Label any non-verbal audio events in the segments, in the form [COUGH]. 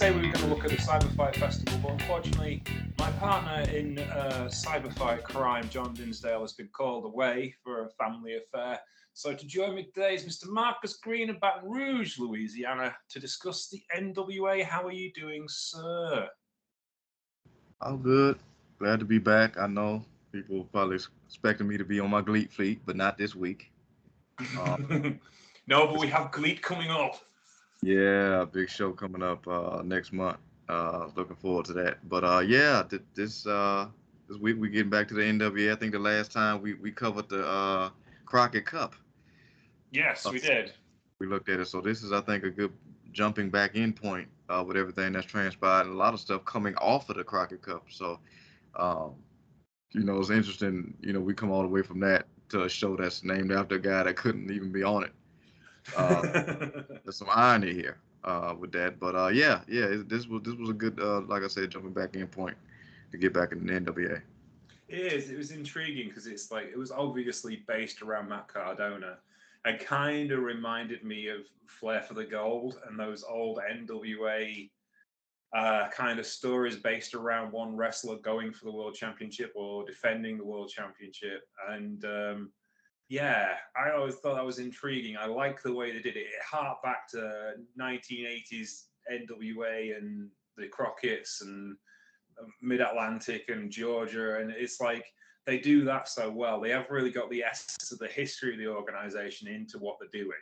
say we were going to look at the Cyber Fight Festival, but unfortunately, partner in uh, Cyber Fight crime, John Dinsdale, has been called away for a family affair. So to join me today is Mr. Marcus Green of Baton Rouge, Louisiana, to discuss the NWA. How are you doing, sir? I'm good. Glad to be back. I know people probably ex- expecting me to be on my GLEAT fleet, but not this week. Um, [LAUGHS] no, but we have GLEAT coming up. Yeah, big show coming up uh, next month. Uh, looking forward to that. But uh, yeah, this uh, this week we're getting back to the NWA. I think the last time we, we covered the uh, Crockett Cup. Yes, we did. We looked at it. So this is, I think, a good jumping back in point uh, with everything that's transpired and a lot of stuff coming off of the Crockett Cup. So, um, you know, it's interesting. You know, we come all the way from that to a show that's named after a guy that couldn't even be on it. Uh, [LAUGHS] there's some irony here uh, with that, but uh, yeah, yeah, it, this was this was a good, uh, like I said, jumping back in point to get back in the NWA. It is. It was intriguing because it's like it was obviously based around Matt Cardona. It kind of reminded me of Flair for the Gold and those old NWA uh, kind of stories based around one wrestler going for the world championship or defending the world championship. And um, yeah, I always thought that was intriguing. I like the way they did it. It harked back to 1980s NWA and the Crockett's and Mid Atlantic and Georgia, and it's like they do that so well. They have really got the essence of the history of the organization into what they're doing.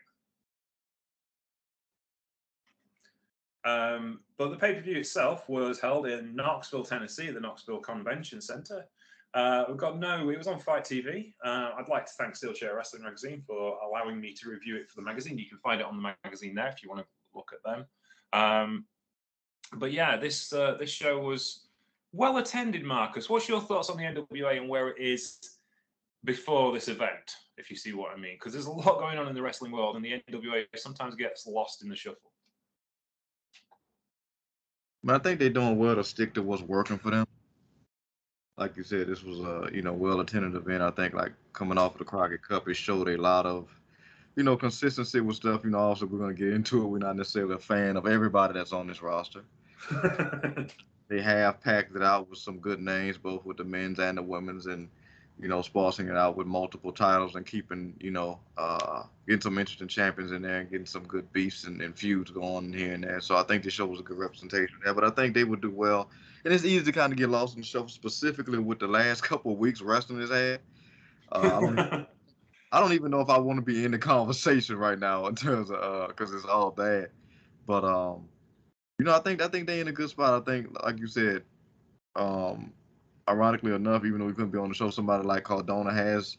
Um, but the pay per view itself was held in Knoxville, Tennessee, the Knoxville Convention Center. Uh, we've got no, it was on FITE TV. Uh, I'd like to thank Steelchair Wrestling Magazine for allowing me to review it for the magazine. You can find it on the magazine there if you want to look at them. Um, but yeah, this uh, this show was well attended, Marcus. What's your thoughts on the NWA and where it is before this event, if you see what I mean? Because there's a lot going on in the wrestling world, and the NWA sometimes gets lost in the shuffle. But I think they're doing well to stick to what's working for them. Like you said, this was a you know well attended event. I think like coming off of the Crockett Cup, it showed a lot of you know consistency with stuff. You know, also we're gonna get into it. We're not necessarily a fan of everybody that's on this roster. [LAUGHS] they have packed it out with some good names, both with the men's and the women's, and you know, sparsing it out with multiple titles and keeping, you know, uh, getting some interesting champions in there and getting some good beefs and, and feuds going here and there. So I think this show was a good representation there. But I think they would do well. And it's easy to kind of get lost in the show, specifically with the last couple of weeks wrestling has had. Uh, I, don't, [LAUGHS] I don't even know if I want to be in the conversation right now in terms of because it's all bad. But um, you know, I think I think they in a good spot. I think, like you said, um, ironically enough, even though we couldn't be on the show, somebody like Cardona has,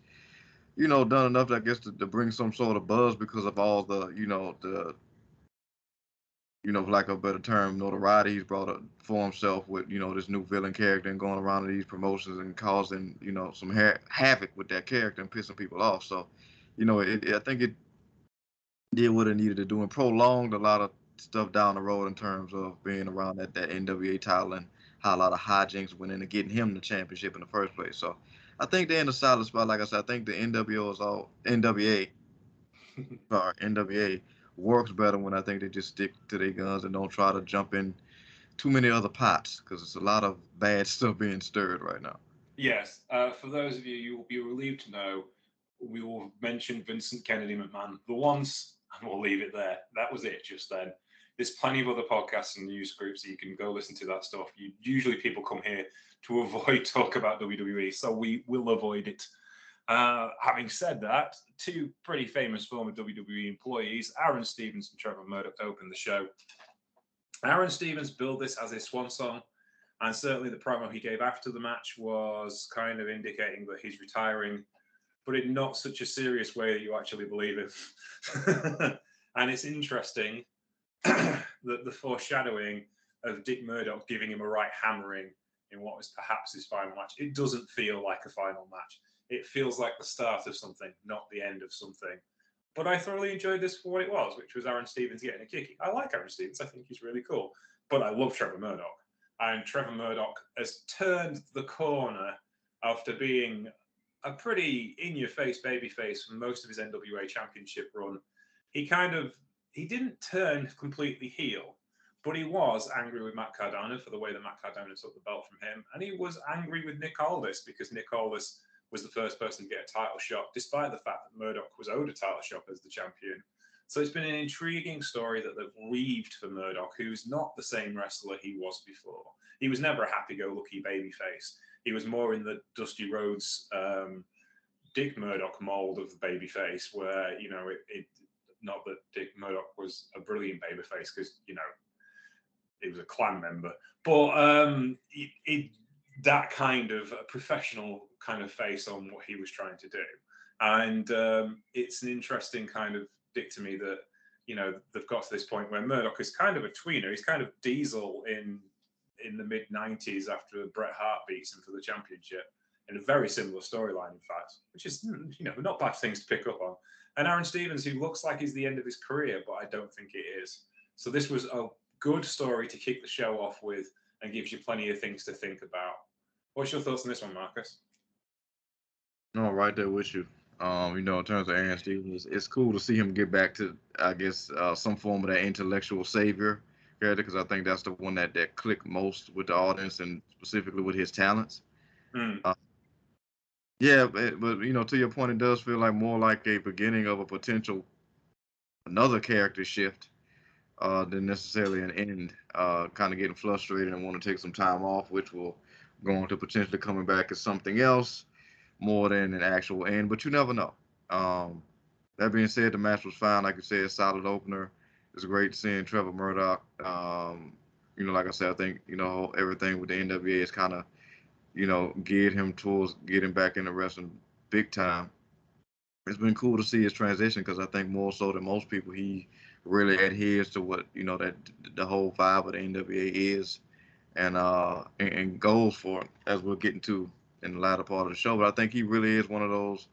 you know, done enough, I guess, to, to bring some sort of buzz because of all the, you know, the, you know, for lack of a better term, notoriety he's brought up for himself with, you know, this new villain character and going around to these promotions and causing, you know, some ha- havoc with that character and pissing people off. So, you know, it, it, I think it did what it needed to do and prolonged a lot of stuff down the road in terms of being around that, that NWA title and how a lot of hijinks went into getting him the championship in the first place. So I think they're in a solid spot. Like I said, I think the NWO is all NWA [LAUGHS] or NWA works better when I think they just stick to their guns and don't try to jump in too many other pots because it's a lot of bad [LAUGHS] stuff being stirred right now. Yes. Uh, for those of you, you will be relieved to know we will mention Vincent Kennedy McMahon the once, and we'll leave it there. That was it just then. There's plenty of other podcasts and news groups that you can go listen to that stuff. You, usually people come here to [LAUGHS] avoid talk about WWE, so we will avoid it. Uh, having said that, two pretty famous former WWE employees, Aron Stevens and Trevor Murdoch, opened the show. Aron Stevens billed this as a swan song, and certainly the promo he gave after the match was kind of indicating that he's retiring, but in not such a serious way that you actually believe it. [LAUGHS] and it's interesting [CLEARS THROAT] that the foreshadowing of Dick Murdoch giving him a right hammering in what was perhaps his final match. It doesn't feel like a final match. It feels like the start of something, not the end of something. But I thoroughly enjoyed this for what it was, which was Aron Stevens getting a kicky. I like Aron Stevens. I think he's really cool. But I love Trevor Murdoch. And Trevor Murdoch has turned the corner after being a pretty in-your-face babyface for most of his NWA Championship run. He kind of he didn't turn completely heel, but he was angry with Matt Cardona for the way that Matt Cardona took the belt from him, and he was angry with Nick Aldis because Nick Aldis was the first person to get a title shot, despite the fact that Murdoch was owed a title shot as the champion. So it's been an intriguing story that they've weaved for Murdoch, who's not the same wrestler he was before. He was never a happy-go-lucky babyface. He was more in the Dusty Rhodes, um, Dick Murdoch mold of the babyface, where you know it, it. Not that Dick Murdoch was a brilliant babyface, because you know he was a Klan member, but um, it, it that kind of professional kind of face on what he was trying to do. And um, it's an interesting kind of dichotomy that, you know, they've got to this point where Murdoch is kind of a tweener. He's kind of Diesel in in the mid 90s after Bret Hart beats him for the championship in a very similar storyline, in fact, which is, you know, not bad things to pick up on. And Aron Stevens, who looks like he's the end of his career, but I don't think it is. So this was a good story to kick the show off with and gives you plenty of things to think about. What's your thoughts on this one, Marcus? No, right there with you. Um, you know, in terms of Aron Stevens, it's cool to see him get back to, I guess, uh, some form of that intellectual savior character because I think that's the one that that clicked most with the audience and specifically with his talents. Mm. Uh, yeah, but, but you know, to your point, it does feel like more like a beginning of a potential another character shift uh, than necessarily an end. Uh, kind of getting frustrated and want to take some time off, which will go on to potentially coming back as something else more than an actual end. But you never know. Um, that being said, the match was fine. Like you said, a solid opener. It's great seeing Trevor Murdoch. Um, you know, like I said, I think you know everything with the NWA is kind of, you know, geared him towards getting back into wrestling big time. It's been cool to see his transition because I think more so than most people, he really adheres to what you know that the whole vibe of the NWA is, and uh and, and goes for it as we're getting to in the latter part of the show. But I think he really is one of those,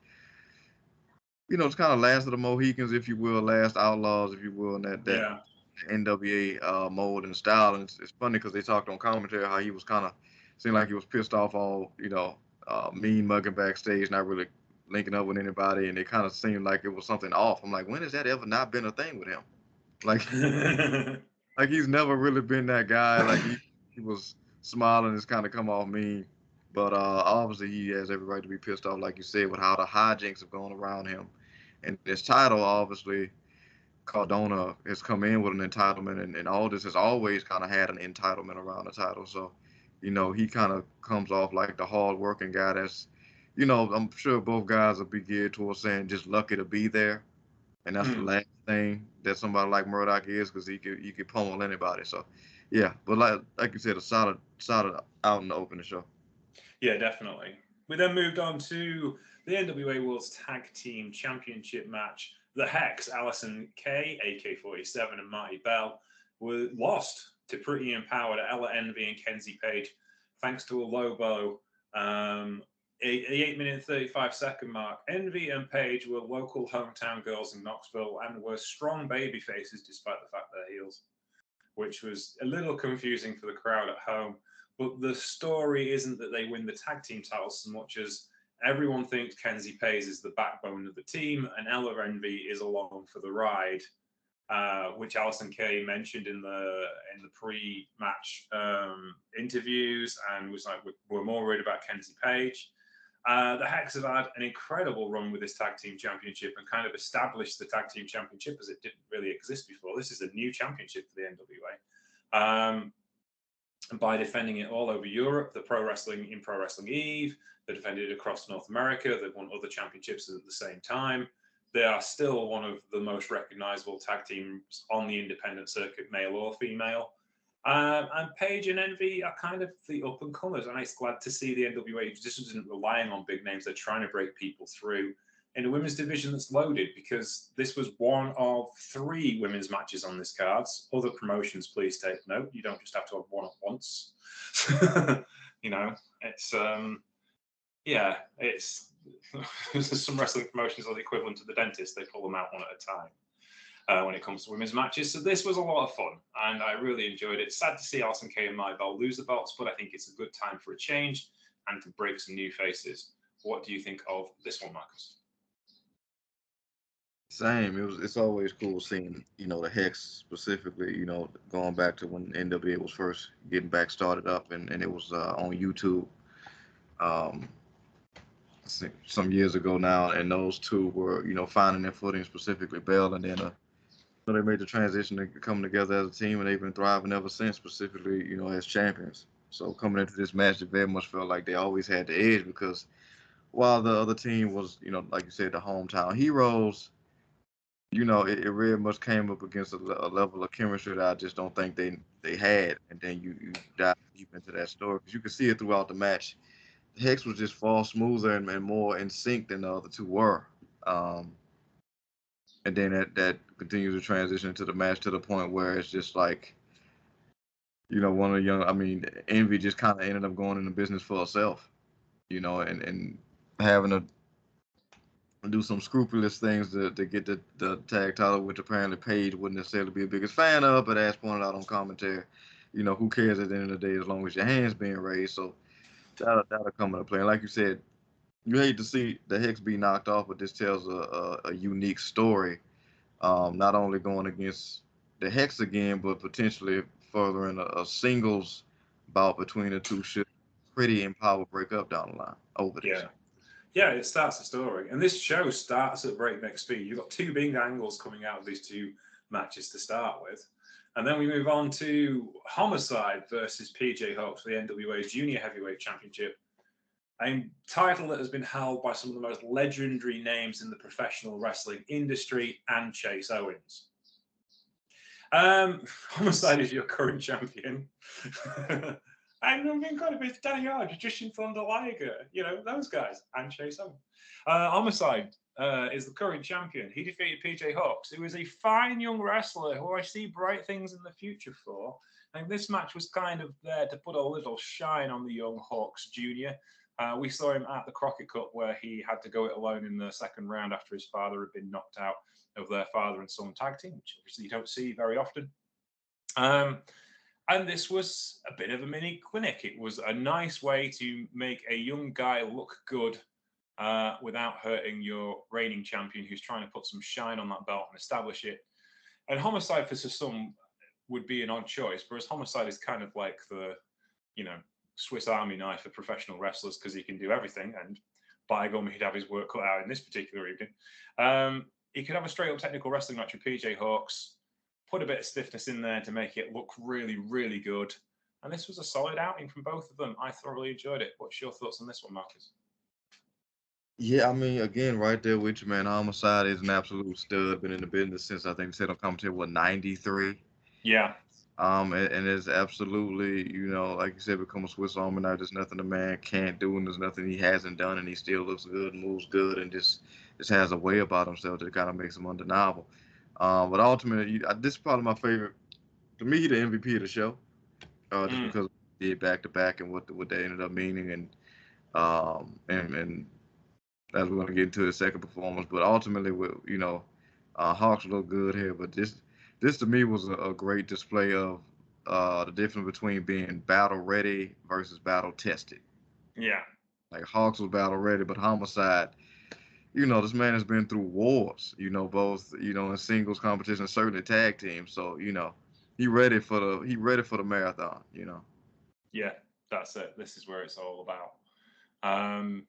you know, it's kind of last of the Mohicans, if you will, last outlaws, if you will, in that that Yeah. NWA uh, mold and style. And it's, it's funny because they talked on commentary how he was kind of seemed like he was pissed off all, you know, uh, mean mugging backstage, not really linking up with anybody, and it kind of seemed like it was something off. I'm like, when has that ever not been a thing with him? Like, [LAUGHS] like he's never really been that guy. Like he, he was smiling, it's kind of come off mean. But uh, obviously, he has every right to be pissed off, like you said, with how the hijinks have gone around him. And this title, obviously, Cardona has come in with an entitlement, and, and Aldis has always kind of had an entitlement around the title. So, you know, he kind of comes off like the hard-working guy. That's, you know, I'm sure both guys will be geared towards saying just lucky to be there, and that's the Hmm. last thing that somebody like Murdoch is because he could he could pummel anybody. So, yeah, but like like you said, a solid solid out in the open show. Yeah, definitely. We then moved on to the NWA World's Tag Team Championship match. The Hex, Allysin Kay, AK47, and Marti Belle were lost to pretty empowered Ella Envy and Kenzie Paige, thanks to a low blow. Um, a- the 8 minute and 35 second mark. Envy and Paige were local hometown girls in Knoxville and were strong baby faces despite the fact they're heels, which was a little confusing for the crowd at home. But the story isn't that they win the tag team titles so much as everyone thinks Kenzie Paige is the backbone of the team and Ella Envy is along for the ride, uh, which Allysin Kay mentioned in the in the pre-match um, interviews and was like, we're, more worried about Kenzie Paige. Uh, the Hex have had an incredible run with this tag team championship and kind of established the tag team championship as it didn't really exist before. This is a new championship for the NWA. Um, by defending it all over Europe, the Pro Wrestling in Pro Wrestling Eve, they defended it across North America. They've won other championships at the same time. They are still one of the most recognizable tag teams on the independent circuit, male or female. Um, and Paige and Envy are kind of the up and comers, and it's glad to see the NWA just isn't relying on big names. They're trying to break people through in a women's division that's loaded because this was one of three women's matches on this card. Other promotions, please take note. You don't just have to have one at once. [LAUGHS] You know, it's um, yeah, it's [LAUGHS] some wrestling promotions are the equivalent to the dentist. They pull them out one at a time. Uh, when it comes to women's matches. So this was a lot of fun, and I really enjoyed it. Sad to see Allysin Kay and Belle lose the belts, but I think it's a good time for a change and to break some new faces. What do you think of this one, Marcus? Same. It was. It's always cool seeing you know the hex specifically. You know, going back to when NWA was first getting back started up, and, and it was uh, on YouTube. Um, some years ago now, and those two were you know finding their footing, specifically Belle, and then uh, they made the transition to coming together as a team, and they've been thriving ever since. Specifically, you know, as champions. So coming into this match, it very much felt like they always had the edge because while the other team was, you know, like you said, the hometown heroes you know, it, it really much came up against a, a, level of chemistry that I just don't think they they had. And then you, you dive deep into that story because you can see it throughout the match. Hex was just far smoother and, and more in sync than the other two were. Um, and then that, that continues to transition into the match to the point where it's just like, you know, one of the young, I mean, Envy just kind of ended up going into business for herself, you know, and, and having a do some scrupulous things to, to get the, the tag title, which apparently Paige wouldn't necessarily be the biggest fan of, but as pointed out on commentary, you know, who cares at the end of the day as long as your hand's being raised. So that'll, that'll come into play. And like you said, you hate to see the Hex be knocked off, but this tells a, a, a unique story, um, not only going against the Hex again, but potentially furthering a, a singles bout between the two should pretty empower break up down the line over this. Yeah yeah, it starts the story. And this show starts at breakneck speed. You've got two big angles coming out of these two matches to start with. And then we move on to Homicide versus PJ Hawx for the NWA Junior Heavyweight Championship. A title that has been held by some of the most legendary names in the professional wrestling industry and Chase Owens. Um, [LAUGHS] Homicide is your current champion. [LAUGHS] And I'm being kind of it's Danny Hodge, Jushin Thunder Liger, you know, those guys, and Chase Owens. Uh, Homicide uh, is the current champion. He defeated PJ Hawx, who is a fine young wrestler who I see bright things in the future for. And this match was kind of there to put a little shine on the young Hawx Jr. Uh, we saw him at the Crockett Cup where he had to go it alone in the second round after his father had been knocked out of their father and son tag team, which obviously you don't see very often. Um, and this was a bit of a mini clinic. It was a nice way to make a young guy look good uh, without hurting your reigning champion who's trying to put some shine on that belt and establish it. And Homicide for some would be an odd choice, whereas Homicide is kind of like the, you know, Swiss Army knife for professional wrestlers because he can do everything. And by God, he'd have his work cut out in this particular evening. Um, he could have a straight up technical wrestling match with PJ Hawx put a bit of stiffness in there to make it look really, really good. And this was a solid outing from both of them. I thoroughly enjoyed it. What's your thoughts on this one, Marcus? Yeah, I mean, again, right there with you, man. Homicide is an absolute stud. Been in the business since I think said on commentary what '93. Yeah. Um, and, and, it's absolutely, you know, like you said, become a Swiss Army knife. There's nothing a man can't do, and there's nothing he hasn't done, and he still looks good, moves good, and just just has a way about himself that kind of makes him undeniable. Um, but ultimately, this is probably my favorite. To me, the MVP of the show, uh, just mm. because he did back to back and what the, what they ended up meaning, and um, and and as we're going to get into the second performance, but ultimately, with you know, uh, Hawx look good here, but this this to me was a, a great display of uh, the difference between being battle ready versus battle tested. Yeah. Like Hawx was battle ready, but Homicide you know, this man has been through wars, you know, both, you know, in singles competition, certainly tag teams. So, you know, he ready for the he ready for the marathon, you know. Yeah, that's it. This is where it's all about. Um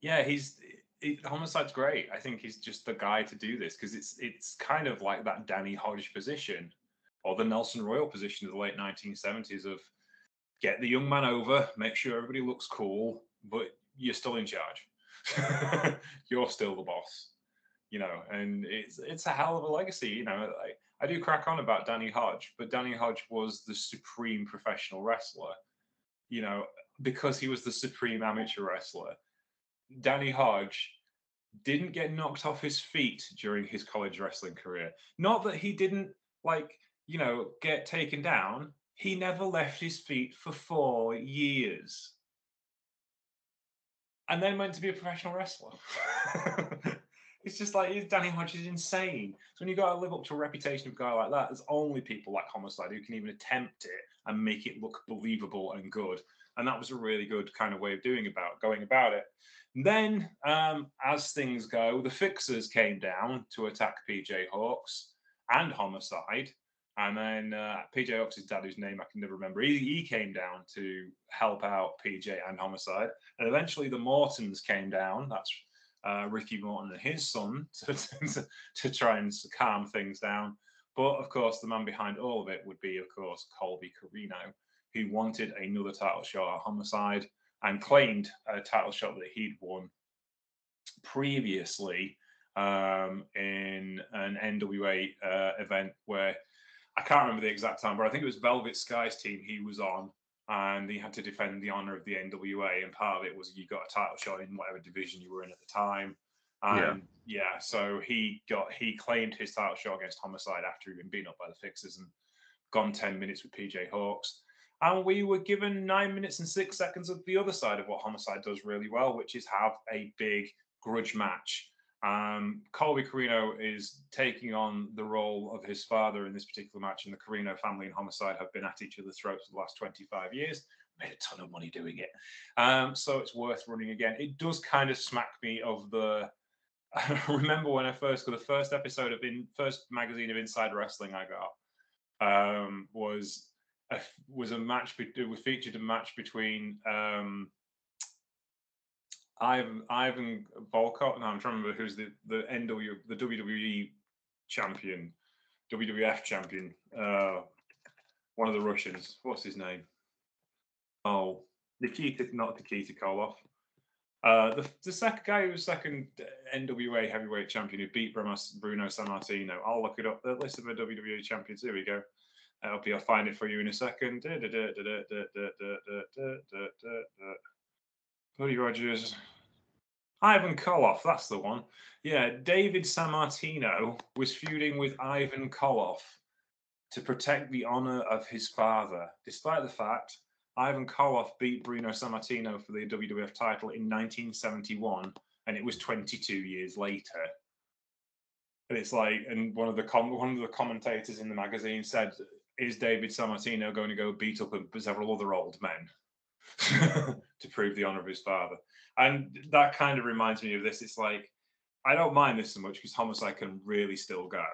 yeah, he's it, homicide's great. I think he's just the guy to do this because it's it's kind of like that Danny Hodge position or the Nelson Royal position of the late 1970s of get the young man over, make sure everybody looks cool, but you're still in charge. [LAUGHS] you're still the boss, you know, and it's it's a hell of a legacy, you know. I, I do crack on about Danny Hodge, but Danny Hodge was the supreme professional wrestler, you know, because he was the supreme amateur wrestler. Danny Hodge didn't get knocked off his feet during his college wrestling career. Not that he didn't like, you know, get taken down. he never left his feet for four years. And then went to be a professional wrestler. [LAUGHS] it's just like Danny Hodge is insane. So when you got to live up to a reputation of a guy like that, there's only people like Homicide who can even attempt it and make it look believable and good. And that was a really good kind of way of doing about going about it. And then, um, as things go, the fixers came down to attack PJ Hawx and Homicide. And then uh, PJ Hawx's dad, whose name I can never remember, he, he came down to help out PJ and Homicide. And eventually the Mortons came down. That's uh, Ricky Morton and his son [LAUGHS] to, to, to, try and calm things down. But of course, the man behind all of it would be, of course, Colby Corino, who wanted another title shot at Homicide and claimed a title shot that he'd won previously um, in an NWA uh, event where I can't remember the exact time, but I think it was Velvet Sky's team he was on, and he had to defend the honor of the NWA. And part of it was you got a title shot in whatever division you were in at the time. And yeah. yeah, so he got he claimed his title shot against Homicide after he'd been beaten up by the Fixers and gone 10 minutes with PJ Hawx. And we were given nine minutes and six seconds of the other side of what Homicide does really well, which is have a big grudge match um, Colby Corino is taking on the role of his father in this particular match, and the Corino family and Homicide have been at each other's throats for the last 25 years. Made a ton of money doing it. Um, so it's worth running again. It does kind of smack me of the. I [LAUGHS] remember when I first got the first episode of in first magazine of Inside Wrestling I got um, was a, was a match. It was featured a match between um, Ivan Ivan Volkov. No, I'm trying to remember who's the the NW the WWE champion, WWF champion. Uh, one of the Russians. What's his name? Oh, Nikita, not Nikita Koloff. Uh, the, the second guy who was second NWA heavyweight champion who beat Bruno, Bruno Sammartino. I'll look it up. The list of the WWE champions. Here we go. I'll be. I'll find it for you in a second. Cody Rogers. Ivan Koloff, that's the one. Yeah, David Sammartino was feuding with Ivan Koloff to protect the honor of his father, despite the fact Ivan Koloff beat Bruno Sammartino for the WWF title in 1971, and it was 22 years later. And it's like, and one of the com- one of the commentators in the magazine said, "Is David Sammartino going to go beat up several other old men?" [LAUGHS] to prove the honor of his father. And that kind of reminds me of this. It's like, I don't mind this so much because Homicide can really still go.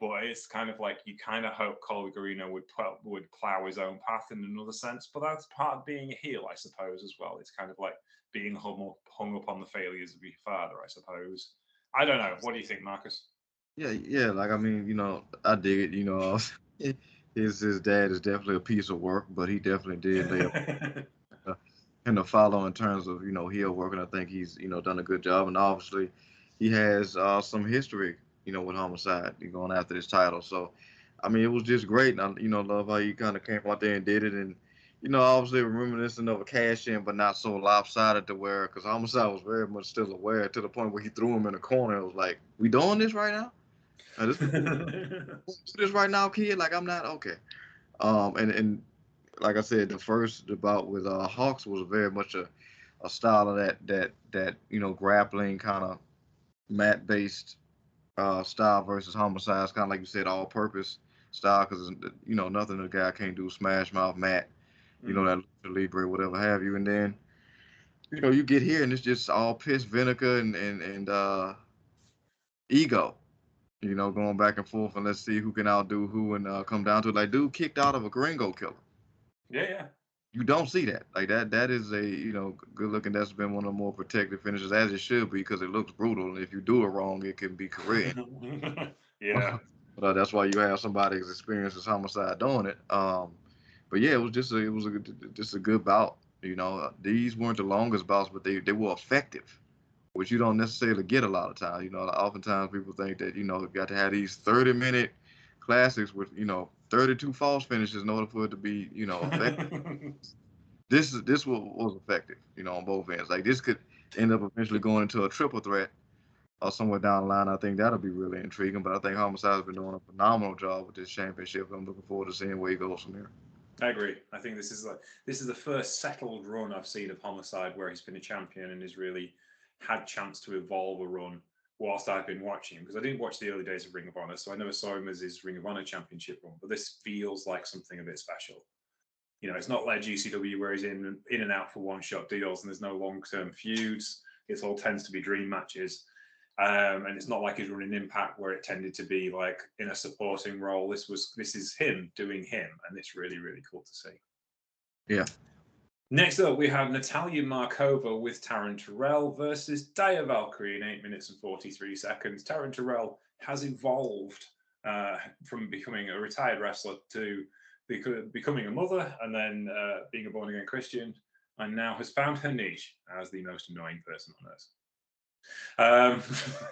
But it's kind of like you kind of hope Colby Corino would pl- would plow his own path in another sense. But that's part of being a heel, I suppose, as well. It's kind of like being hung up, hung up on the failures of your father, I suppose. I don't know. What do you think, Marcus? Yeah, yeah. Like I mean, you know, I dig it. You know, his his dad is definitely a piece of work, but he definitely did lay a, [LAUGHS] him to follow in terms of you know heel work, and I think he's you know done a good job, and obviously he has uh, some history you know with homicide going after this title. So I mean, it was just great, and I you know love how he kind of came out there and did it, and you know obviously reminiscent of a cash in, but not so lopsided to where because homicide was very much still aware to the point where he threw him in a corner. It was like, we doing this right now? This, [LAUGHS] this right now, kid. Like I'm not okay. Um, and and like I said, the first bout with uh, Hawx was very much a, a style of that that that you know grappling kind of mat based uh, style versus homicide. kind of like you said, all purpose style because you know nothing the guy can't do smash mouth mat, you mm-hmm. know that libre whatever have you, and then you know you get here and it's just all piss vinegar and and and uh, ego you know, going back and forth, and let's see who can outdo who, and uh, come down to it. Like, dude kicked out of a gringo killer. Yeah, yeah. You don't see that. Like that. That is a you know good looking. That's been one of the more protective finishes, as it should be, because it looks brutal. And if you do it wrong, it can be career. [LAUGHS] yeah. [LAUGHS] but uh, that's why you have somebody as experienced as homicide doing it. Um, but yeah, it was just a, it was a, just a good bout. You know, these weren't the longest bouts, but they they were effective which you don't necessarily get a lot of times. You know, oftentimes people think that you know you got to have these 30 minute classics with you know 32 false finishes in order for it to be you know effective. [LAUGHS] this is this was, was effective, you know, on both ends. Like this could end up eventually going into a triple threat or somewhere down the line. I think that'll be really intriguing. But I think Homicide has been doing a phenomenal job with this championship. I'm looking forward to seeing where he goes from here. I agree. I think this is like this is the first settled run I've seen of Homicide where he's been a champion and is really had chance to evolve a run whilst I've been watching him because I didn't watch the early days of Ring of Honor, so I never saw him as his Ring of Honor championship run. But this feels like something a bit special. You know, it's not like GCW where he's in in and out for one shot deals and there's no long term feuds. It all tends to be dream matches. Um, and it's not like he's running Impact where it tended to be like in a supporting role. This was this is him doing him, and it's really really cool to see. Yeah. Next up, we have Natalia Markova with Taryn Terrell versus Taya Valkyrie in eight minutes and forty three seconds. Taryn Terrell has evolved uh, from becoming a retired wrestler to becoming a mother, and then uh, being a born again Christian, and now has found her niche as the most annoying person on earth.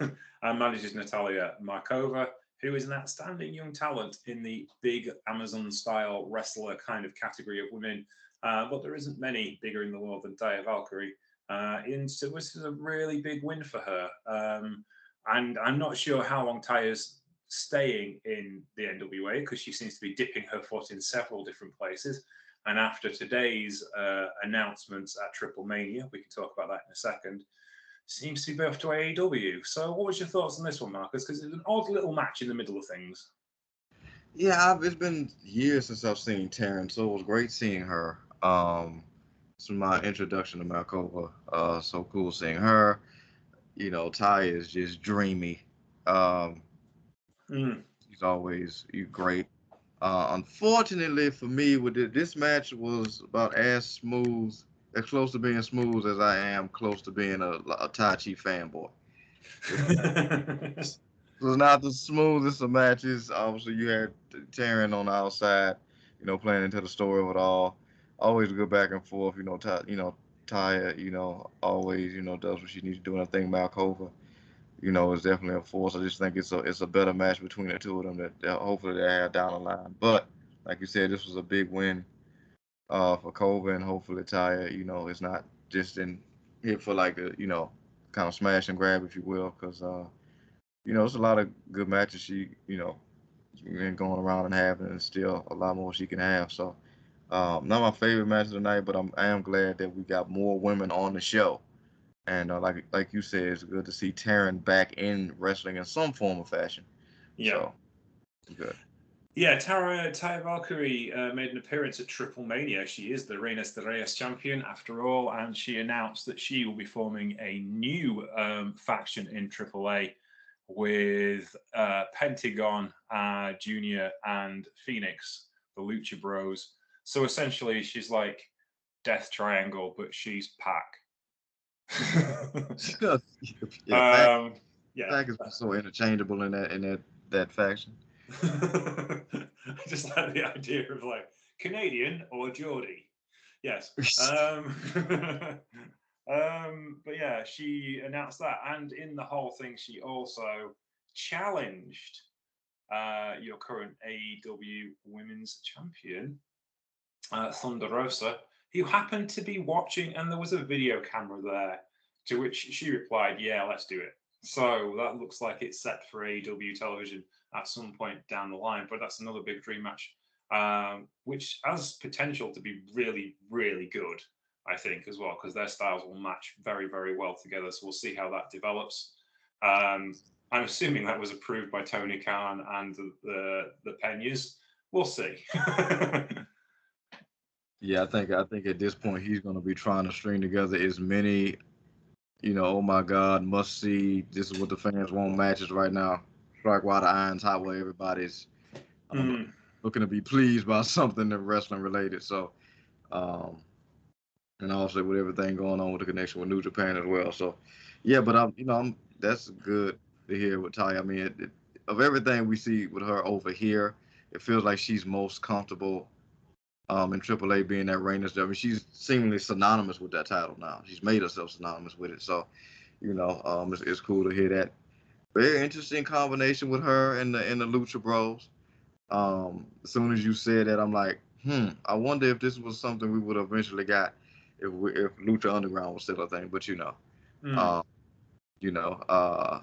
Um, [LAUGHS] and manages Natalia Markova, who is an outstanding young talent in the big Amazon style wrestler kind of category of women. Uh, but there isn't many bigger in the world than Taya Valkyrie. Uh, and so this is a really big win for her. Um, and I'm not sure how long Taya's staying in the NWA because she seems to be dipping her foot in several different places. And after today's uh, announcements at Triple Mania, we can talk about that in a second, seems to be off to AEW. So, what was your thoughts on this one, Marcus? Because it's an odd little match in the middle of things. Yeah, I've, it's been years since I've seen Taryn, so it was great seeing her. Um, it's my introduction to Markova. Uh, so cool seeing her. You know, Ty is just dreamy. Um, mm. He's always great. Uh, unfortunately for me, with it, this match was about as smooth as close to being smooth as I am close to being a, a Taichi fanboy. [LAUGHS] it's not the smoothest of matches. Obviously, you had Taryn on the outside, you know, playing into the story of it all. Always go back and forth, you know. Ty, you know, Taya, you know, always, you know, does what she needs to do. And I think Markova, you know, is definitely a force. I just think it's a it's a better match between the two of them that, that hopefully they have down the line. But like you said, this was a big win uh, for Kova and hopefully Taya, you know, is not just in here for like a, you know, kind of smash and grab, if you will, because, uh, you know, it's a lot of good matches she, you know, been going around and having, and still a lot more she can have. So, um, not my favorite match of the night, but I'm I am glad that we got more women on the show. And uh, like like you said, it's good to see Taryn back in wrestling in some form or fashion. Yeah. So, good. Yeah, Tara Taya Valkyrie uh, made an appearance at Triple Mania. She is the Reinas de Reyes champion after all, and she announced that she will be forming a new um, faction in AAA with uh, Pentagon uh, Junior and Phoenix, the Lucha Bros. So essentially, she's like Death Triangle, but she's Pac. [LAUGHS] [LAUGHS] yeah, um, yeah, Pac is so interchangeable in that in that that faction. [LAUGHS] I just like the idea of like Canadian or Geordie. Yes. um, um, but yeah, she announced that, and in the whole thing, she also challenged uh, your current AEW Women's Champion, uh, Thunder Rosa, who happened to be watching, and there was a video camera there. To which she replied, "Yeah, let's do it." So that looks like it's set for AEW television at some point down the line. But that's another big dream match, um, which has potential to be really, really good, I think, as well, because their styles will match very, very well together. So we'll see how that develops. Um, I'm assuming that was approved by Tony Khan and the the, the Peñas. We'll see. [LAUGHS] yeah, I think I think at this point he's going to be trying to string together as many, you know, oh my God, must see. This is what the fans want matches right now strike while the iron's hot where everybody's um, mm. looking to be pleased by [LAUGHS] something that wrestling related. So, um, and also with everything going on with the connection with New Japan as well. So, yeah, but I'm, you know, I'm that's good to hear with Ty. I mean, it, it, of everything we see with her over here, it feels like she's most comfortable um, in AAA being that Reinas. I mean, she's seemingly synonymous with that title now. She's made herself synonymous with it. So, you know, um, it's, it's cool to hear that very interesting combination with her and the and the Lucha Bros. Um, as soon as you said that, I'm like, hmm, I wonder if this was something we would have eventually got if we, if Lucha Underground was still a thing. But you know, mm. uh, you know, uh,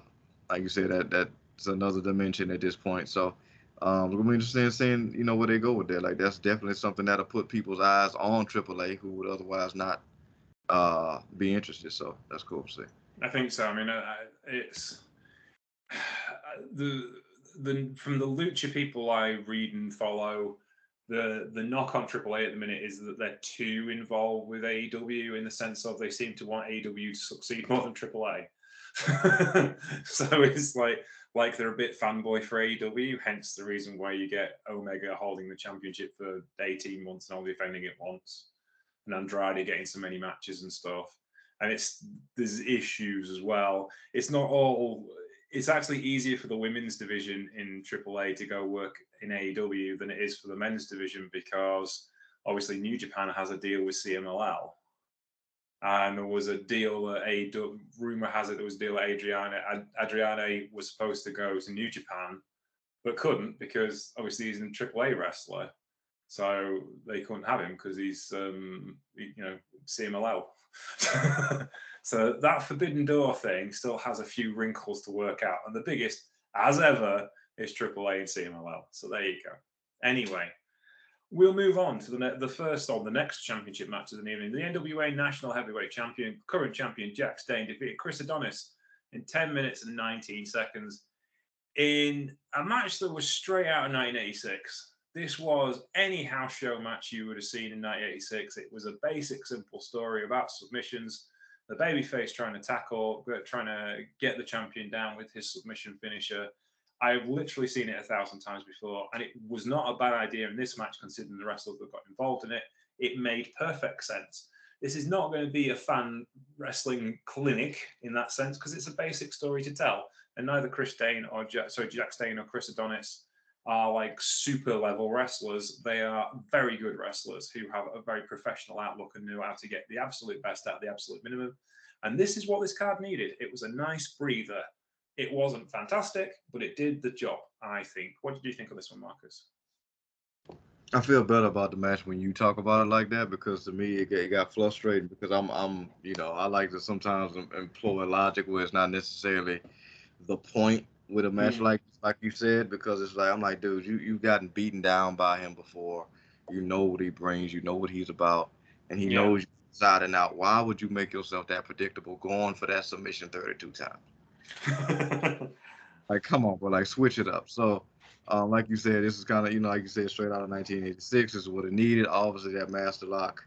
like you said, that that's another dimension at this point. So um, I'm interested in seeing, you know, where they go with that. Like that's definitely something that'll put people's eyes on AAA who would otherwise not uh, be interested. So that's cool to see. I think so. I mean, uh, it's [SIGHS] the the from the lucha people I read and follow. The the knock on AAA at the minute is that they're too involved with AEW in the sense of they seem to want AEW to succeed more than AAA. [LAUGHS] so it's like like they're a bit fanboy for AEW, hence the reason why you get Omega holding the championship for 18 months and only defending it once, and Andrade getting so many matches and stuff. And it's there's issues as well. It's not all. It's actually easier for the women's division in AAA to go work in AEW than it is for the men's division because obviously New Japan has a deal with CMLL and there was a deal that a rumor has it there was a deal that Adriana Adriana was supposed to go to New Japan, but couldn't because obviously he's a AAA wrestler, so they couldn't have him because he's um, you know CMLL. [LAUGHS] so that forbidden door thing still has a few wrinkles to work out, and the biggest, as ever, is AAA and CMLL. So there you go. Anyway, We'll move on to the, ne- the first on the next championship match of the evening. The NWA National Heavyweight Champion, current champion Jax Dane, defeated Chris Adonis in 10 minutes and 19 seconds in a match that was straight out of 1986. This was any house show match you would have seen in 1986. It was a basic, simple story about submissions. The babyface trying to tackle, trying to get the champion down with his submission finisher I've literally seen it a thousand times before, and it was not a bad idea in this match, considering the wrestlers that got involved in it. It made perfect sense. This is not going to be a fan wrestling clinic in that sense because it's a basic story to tell, and neither Chris Dane or Jack, sorry Jax Dane or Chris Adonis are like super level wrestlers. They are very good wrestlers who have a very professional outlook and know how to get the absolute best out of the absolute minimum. And this is what this card needed. It was a nice breather it wasn't fantastic, but it did the job, I think. What did you think of this one, Marcus? I feel better about the match when you talk about it like that because to me it, it got frustrating because I'm I'm you know I like to sometimes employ logic where it's not necessarily the point with a match mm-hmm. like like you said because it's like I'm like dude you you've gotten beaten down by him before you know what he brings you know what he's about and he yeah. knows you inside and out why would you make yourself that predictable going for that submission 32 times [LAUGHS] like, come on, but like switch it up. So, um, like you said, this is kind of, you know, like you said, straight out of 1986. This is what it needed. Obviously, that master lock,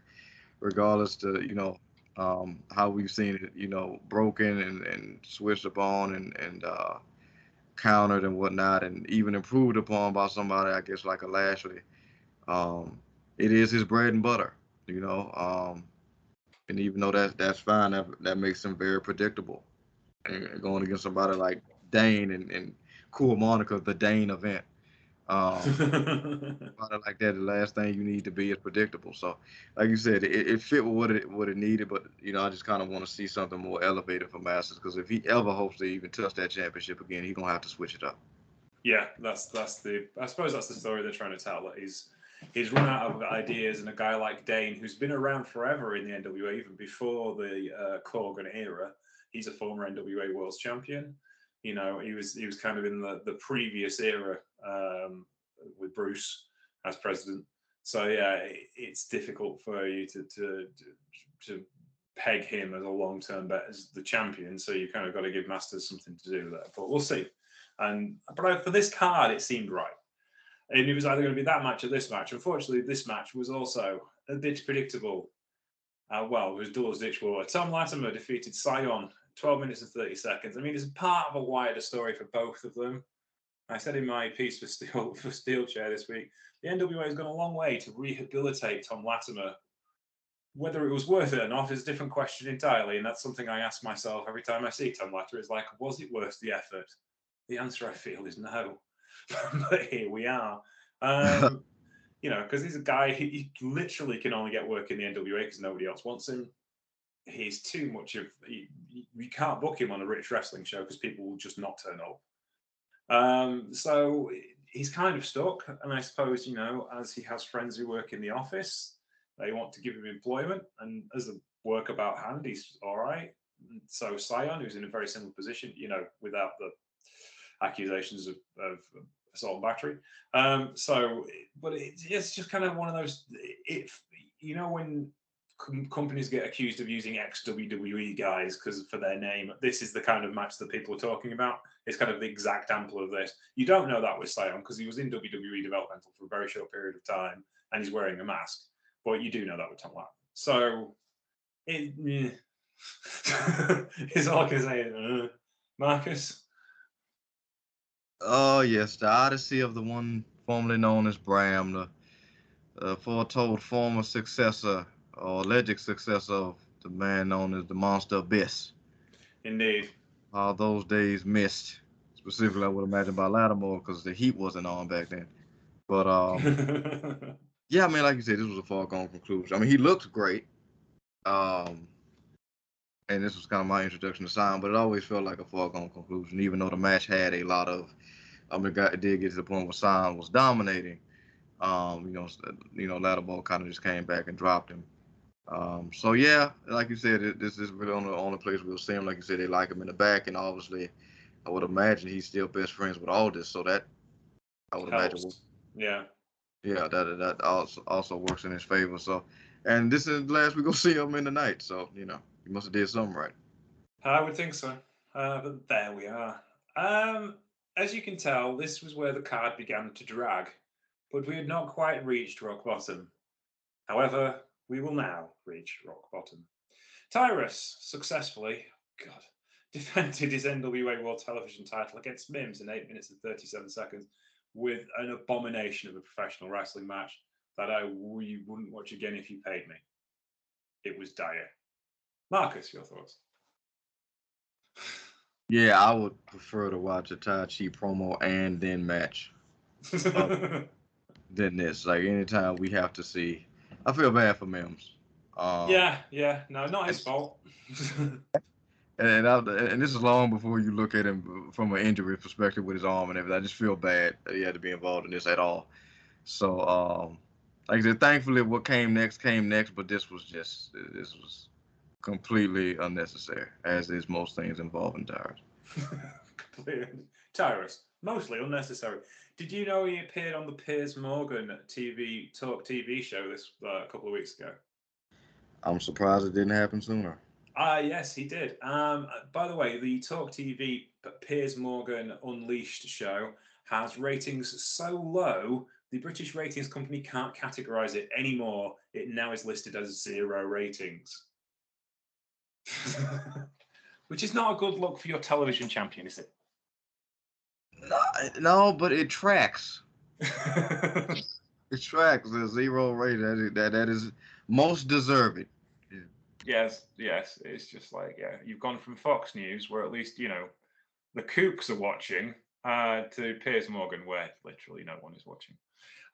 regardless to, you know, um, how we've seen it, you know, broken and, and switched upon and, and uh, countered and whatnot, and even improved upon by somebody, I guess, like a Lashley. Um, it is his bread and butter, you know. Um, and even though that that's fine, that, that makes him very predictable going against somebody like Dane and, and Cool Monica, the Dane event. Um, [LAUGHS] like that, the last thing you need to be is predictable. So, like you said, it, it fit with what it what it needed, but you know, I just kind of want to see something more elevated for Masters because if he ever hopes to even touch that championship again, he's gonna have to switch it up. Yeah, that's that's the I suppose that's the story they're trying to tell. That he's he's run out of ideas, and a guy like Dane, who's been around forever in the NWA, even before the uh, Corgan era, he's a former NWA World Champion. You know, he was he was kind of in the the previous era um, with Bruce as president. So yeah, it, it's difficult for you to to to, to peg him as a long term bet as the champion. So you kind of got to give Masters something to do there. But we'll see. And but for this card, it seemed right. And it was either going to be that match or this match. Unfortunately, this match was also a bit predictable. Uh, well, it was Doors Ditch War. Tom Latimer defeated Cyon 12 minutes and 30 seconds. I mean, it's part of a wider story for both of them. I said in my piece for Steel [LAUGHS] for Steel Chair this week, the NWA has gone a long way to rehabilitate Tom Latimer. Whether it was worth it or not is a different question entirely, and that's something I ask myself every time I see Tom Latimer. Is like, was it worth the effort? The answer I feel is no. [LAUGHS] but here we are. Um, [LAUGHS] you know, because he's a guy he, he, literally can only get work in the NWA because nobody else wants him he's too much of we can't book him on a rich wrestling show because people will just not turn up. Um, so he's kind of stuck, and I suppose you know, as he has friends who work in the office, they want to give him employment, and as a work about hand, he's all right. So Cyon, who's in a very similar position, you know, without the accusations of, of assault and battery. Um, so, but it, it's just kind of one of those. If you know when com- companies get accused of using ex WWE guys because for their name, this is the kind of match that people are talking about. It's kind of the exact example of this. You don't know that with Cyon because he was in WWE developmental for a very short period of time and he's wearing a mask, but you do know that with Tom Latimer. So, it, yeah. [LAUGHS] is all I can say. Uh, Marcus. Oh yes, the Odyssey of the one formerly known as Bram, the uh, foretold former successor or alleged successor of the man known as the Monster Abyss. Indeed. All those days missed, specifically I would imagine by Latimer because the heat wasn't on back then. But um, [LAUGHS] yeah, I mean, like you said, this was a foregone conclusion. I mean, he looked great. Um, and this was kind of my introduction to Cyon, but it always felt like a foregone conclusion, even though the match had a lot of. I mean, it did get to the point where Cyon was dominating. Um, you know, you know, Latimer kind of just came back and dropped him. Um, so yeah, like you said, it, this is really only the only place we'll see him. Like you said, they like him in the back, and obviously, I would imagine he's still best friends with Aldis, so that I would Helps. imagine. Yeah. yeah, that that also also works in his favor. So, and this is the last we gonna [LAUGHS] see him in the night. So you know, he must have did something right. I would think so. Uh, but there we are. Um, as you can tell, this was where the card began to drag, but we had not quite reached rock bottom. However, we will now reach rock bottom. Tyrus successfully, God, [LAUGHS] defended his NWA World Television title against Mims in 8 minutes and 37 seconds with an abomination of a professional wrestling match that I we wouldn't watch again if you paid me. It was dire. Marcus, your thoughts? Yeah, I would prefer to watch a Taichi promo and then match [LAUGHS] than this. Like anytime we have to see, I feel bad for Mims. Um, yeah, yeah, no, not his fault. [LAUGHS] and I, and this is long before you look at him from an injury perspective with his arm and everything. I just feel bad that he had to be involved in this at all. So, um, like I said, thankfully, what came next came next, but this was just this was completely unnecessary, as is most things involving Tyrus. [LAUGHS] Completely. Tyrus, mostly unnecessary. Did you know he appeared on the Piers Morgan TV talk TV show this uh, a couple of weeks ago? I'm surprised it didn't happen sooner. Ah, yes, he did. Um, by the way, the Talk TV Piers Morgan Unleashed show has ratings so low, the British ratings company can't categorize it anymore. It now is listed as zero ratings. [LAUGHS] Which is not a good look for your television champion, is it? No, no but it tracks. [LAUGHS] It tracks the zero rate. That is, that, that is most deserved. yes, yes. It's just like, yeah, you've gone from Fox News, where at least, you know, the kooks are watching, uh, to Piers Morgan, where literally no one is watching.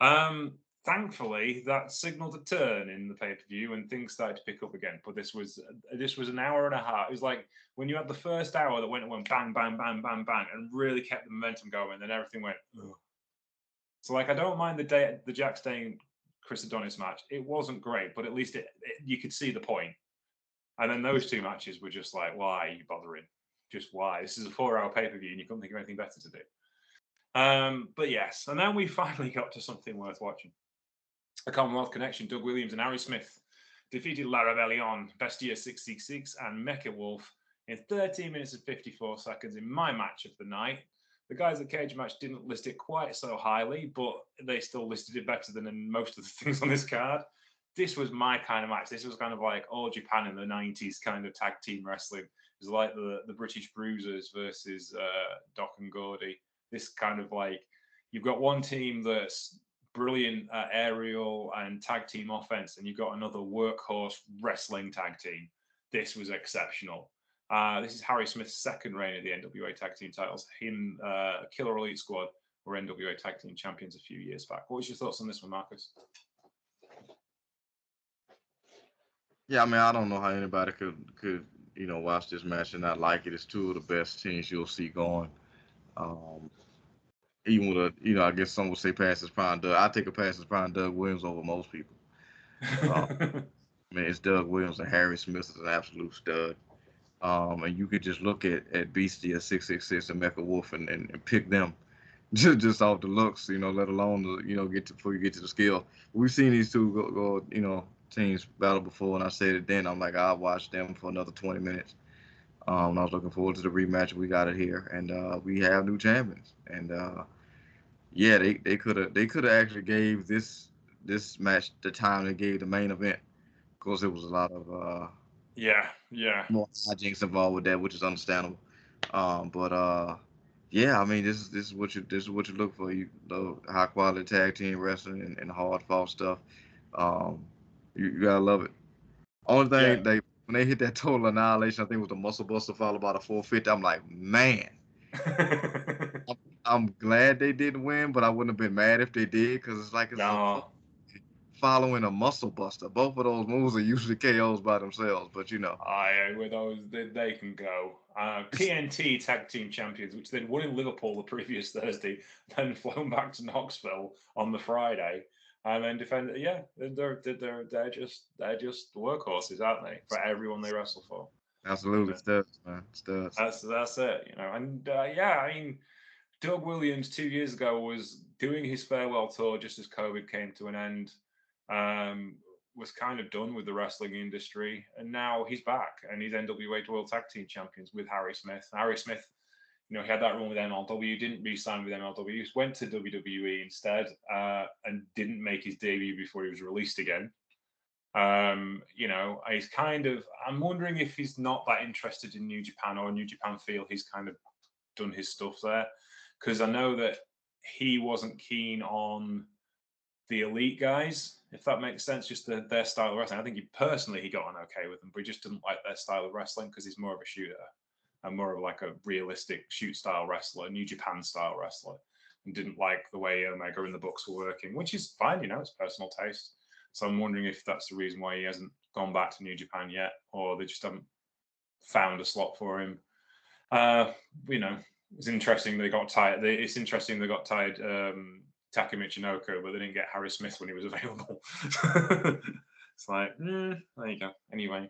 Um, thankfully, that signaled a turn in the pay per view, and things started to pick up again. But this was this was an hour and a half. It was like when you had the first hour that went and went bang bang bang bang bang, and really kept the momentum going. And then everything went. Ugh. So like, I don't mind the day the Jax Dane Chris Adonis match. It wasn't great, but at least it, it you could see the point. And then those two matches were just like, why are you bothering? Just why? This is a four-hour pay-per-view, and you couldn't think of anything better to do. Um, but yes, and then we [LAUGHS] finally got to something worth watching. A Commonwealth connection. Doug Williams and Harry Smith defeated La Rebellion, Bestia 666, and Mecha Wolf in 13 minutes and 54 seconds in my match of the night. The guys at Cage Match didn't list it quite so highly, but they still listed it better than most of the [LAUGHS] things on this card. This was my kind of match. This was kind of like all Japan in the 90s kind of tag team wrestling. It was like the, the British Bruisers versus uh, Doc and Gordy. This kind of like you've got one team that's brilliant uh, aerial and tag team offense, and you've got another workhorse wrestling tag team. This was exceptional. Uh, this is Harry Smith's second reign of the NWA Tag Team titles. Him, uh, Killer Elite Squad were NWA Tag Team champions a few years back. What was your thoughts on this one, Marcus? Yeah, I mean, I don't know how anybody could could you know watch this match and not like it. It's two of the best teams you'll see going. Um, even with a, you know, I guess some would say passes prime Doug. I take a passes prime Doug Williams over most people. Uh, [LAUGHS] I mean, it's Doug Williams and Harry Smith is an absolute stud. Um, and you could just look at at Bestia six six six and Mecha Wolf and, and, and pick them [LAUGHS] just just off the looks, you know, let alone the you know get to before you get to the skill. We've seen these two go, go you know teams battle before, and I said it then. I'm like, I'll watch them for another 20 minutes. Um, and I was looking forward to the rematch. We got it here, and uh, we have new champions. And uh, yeah, they they could have they could have actually gave this this match the time they gave the main event, because there was a lot of uh, yeah yeah more hijinks involved with that, which is understandable. Um, but uh, yeah, I mean, this is this is what you this is what you look for. You know, high quality tag team wrestling and, and hard fought stuff. Um, you, you gotta love it. Only thing yeah. they when they hit that total annihilation, I think it was the muscle buster followed by the 450. I'm like, man. [LAUGHS] I'm, glad they didn't win, but I wouldn't have been mad if they did because it's like it's no. following a muscle buster. Both of those moves are usually KOs by themselves, but you know. I with those they, they can go. Uh, TNT Tag Team Champions, which they'd won in Liverpool the previous [LAUGHS] Thursday, then flown back to Knoxville on the Friday and then defend. Yeah, they're they're they're just they're just workhorses, aren't they? For everyone they wrestle for. Absolutely, studs, man, studs. That's that's it, you know. And uh, yeah, I mean, Doug Williams two years ago was doing his farewell tour just as COVID came to an end. Um, was kind of done with the wrestling industry, and now he's back and he's NWA World Tag Team Champions with Harry Smith. Harry Smith you know, he had that run with MLW, didn't re-sign with MLW, went to WWE instead, uh, and didn't make his debut before he was released again. Um, you know, he's kind of. I'm wondering if he's not that interested in New Japan or New Japan feel he's kind of done his stuff there, because I know that he wasn't keen on the elite guys, if that makes sense, just the, their style of wrestling. I think he personally he got on okay with them, but he just didn't like their style of wrestling because he's more of a shooter and more of like a realistic shoot style wrestler, New Japan style wrestler, and didn't like the way Omega and the Bucks were working, which is fine, you know, it's personal taste. So I'm wondering if that's the reason why he hasn't gone back to New Japan yet, or they just haven't found a slot for him. Uh, you know, it's interesting they got tired. They, it's interesting they got tired um, Taka Michinoku, but they didn't get Harry Smith when he was [LAUGHS] available. it's like, mm, there you go. Anyway,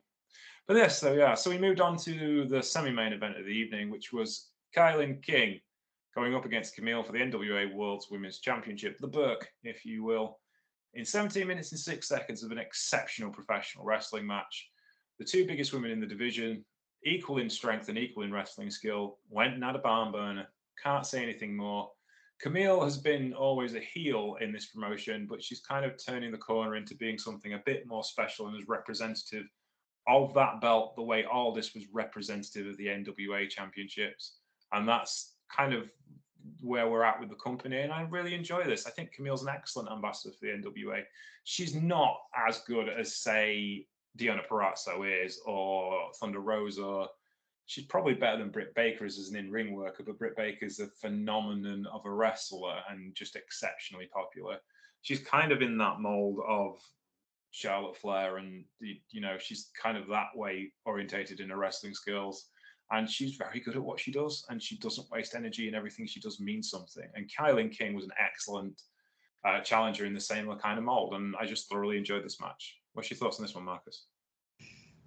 but yes, so yeah, so we moved on to the semi-main event of the evening, which was Kilynn King going up against Kamille for the NWA World's Women's Championship, the Burke, if you will, in 17 minutes and six seconds of an exceptional professional wrestling match. The two biggest women in the division, equal in strength and equal in wrestling skill, went and had a barn burner. Can't say anything more. Kamille has been always a heel in this promotion, but she's kind of turning the corner into being something a bit more special and as representative of that belt the way Aldis was representative of the NWA championships. And that's kind of where we're at with the company. And I really enjoy this. I think Kamille's an excellent ambassador for the NWA. She's not as good as, say, Deonna Purrazzo is or Thunder Rosa. She's probably better than Britt Baker is as an in-ring worker, but Britt Baker's a phenomenon of a wrestler and just exceptionally popular. She's kind of in that mold of Charlotte Flair, and you know she's kind of that way orientated in her wrestling skills, and she's very good at what she does, and she doesn't waste energy, and everything she does means something. And Kilynn King was an excellent uh, challenger in the same kind of mold, and I just thoroughly enjoyed this match. What's your thoughts on this one, Marcus?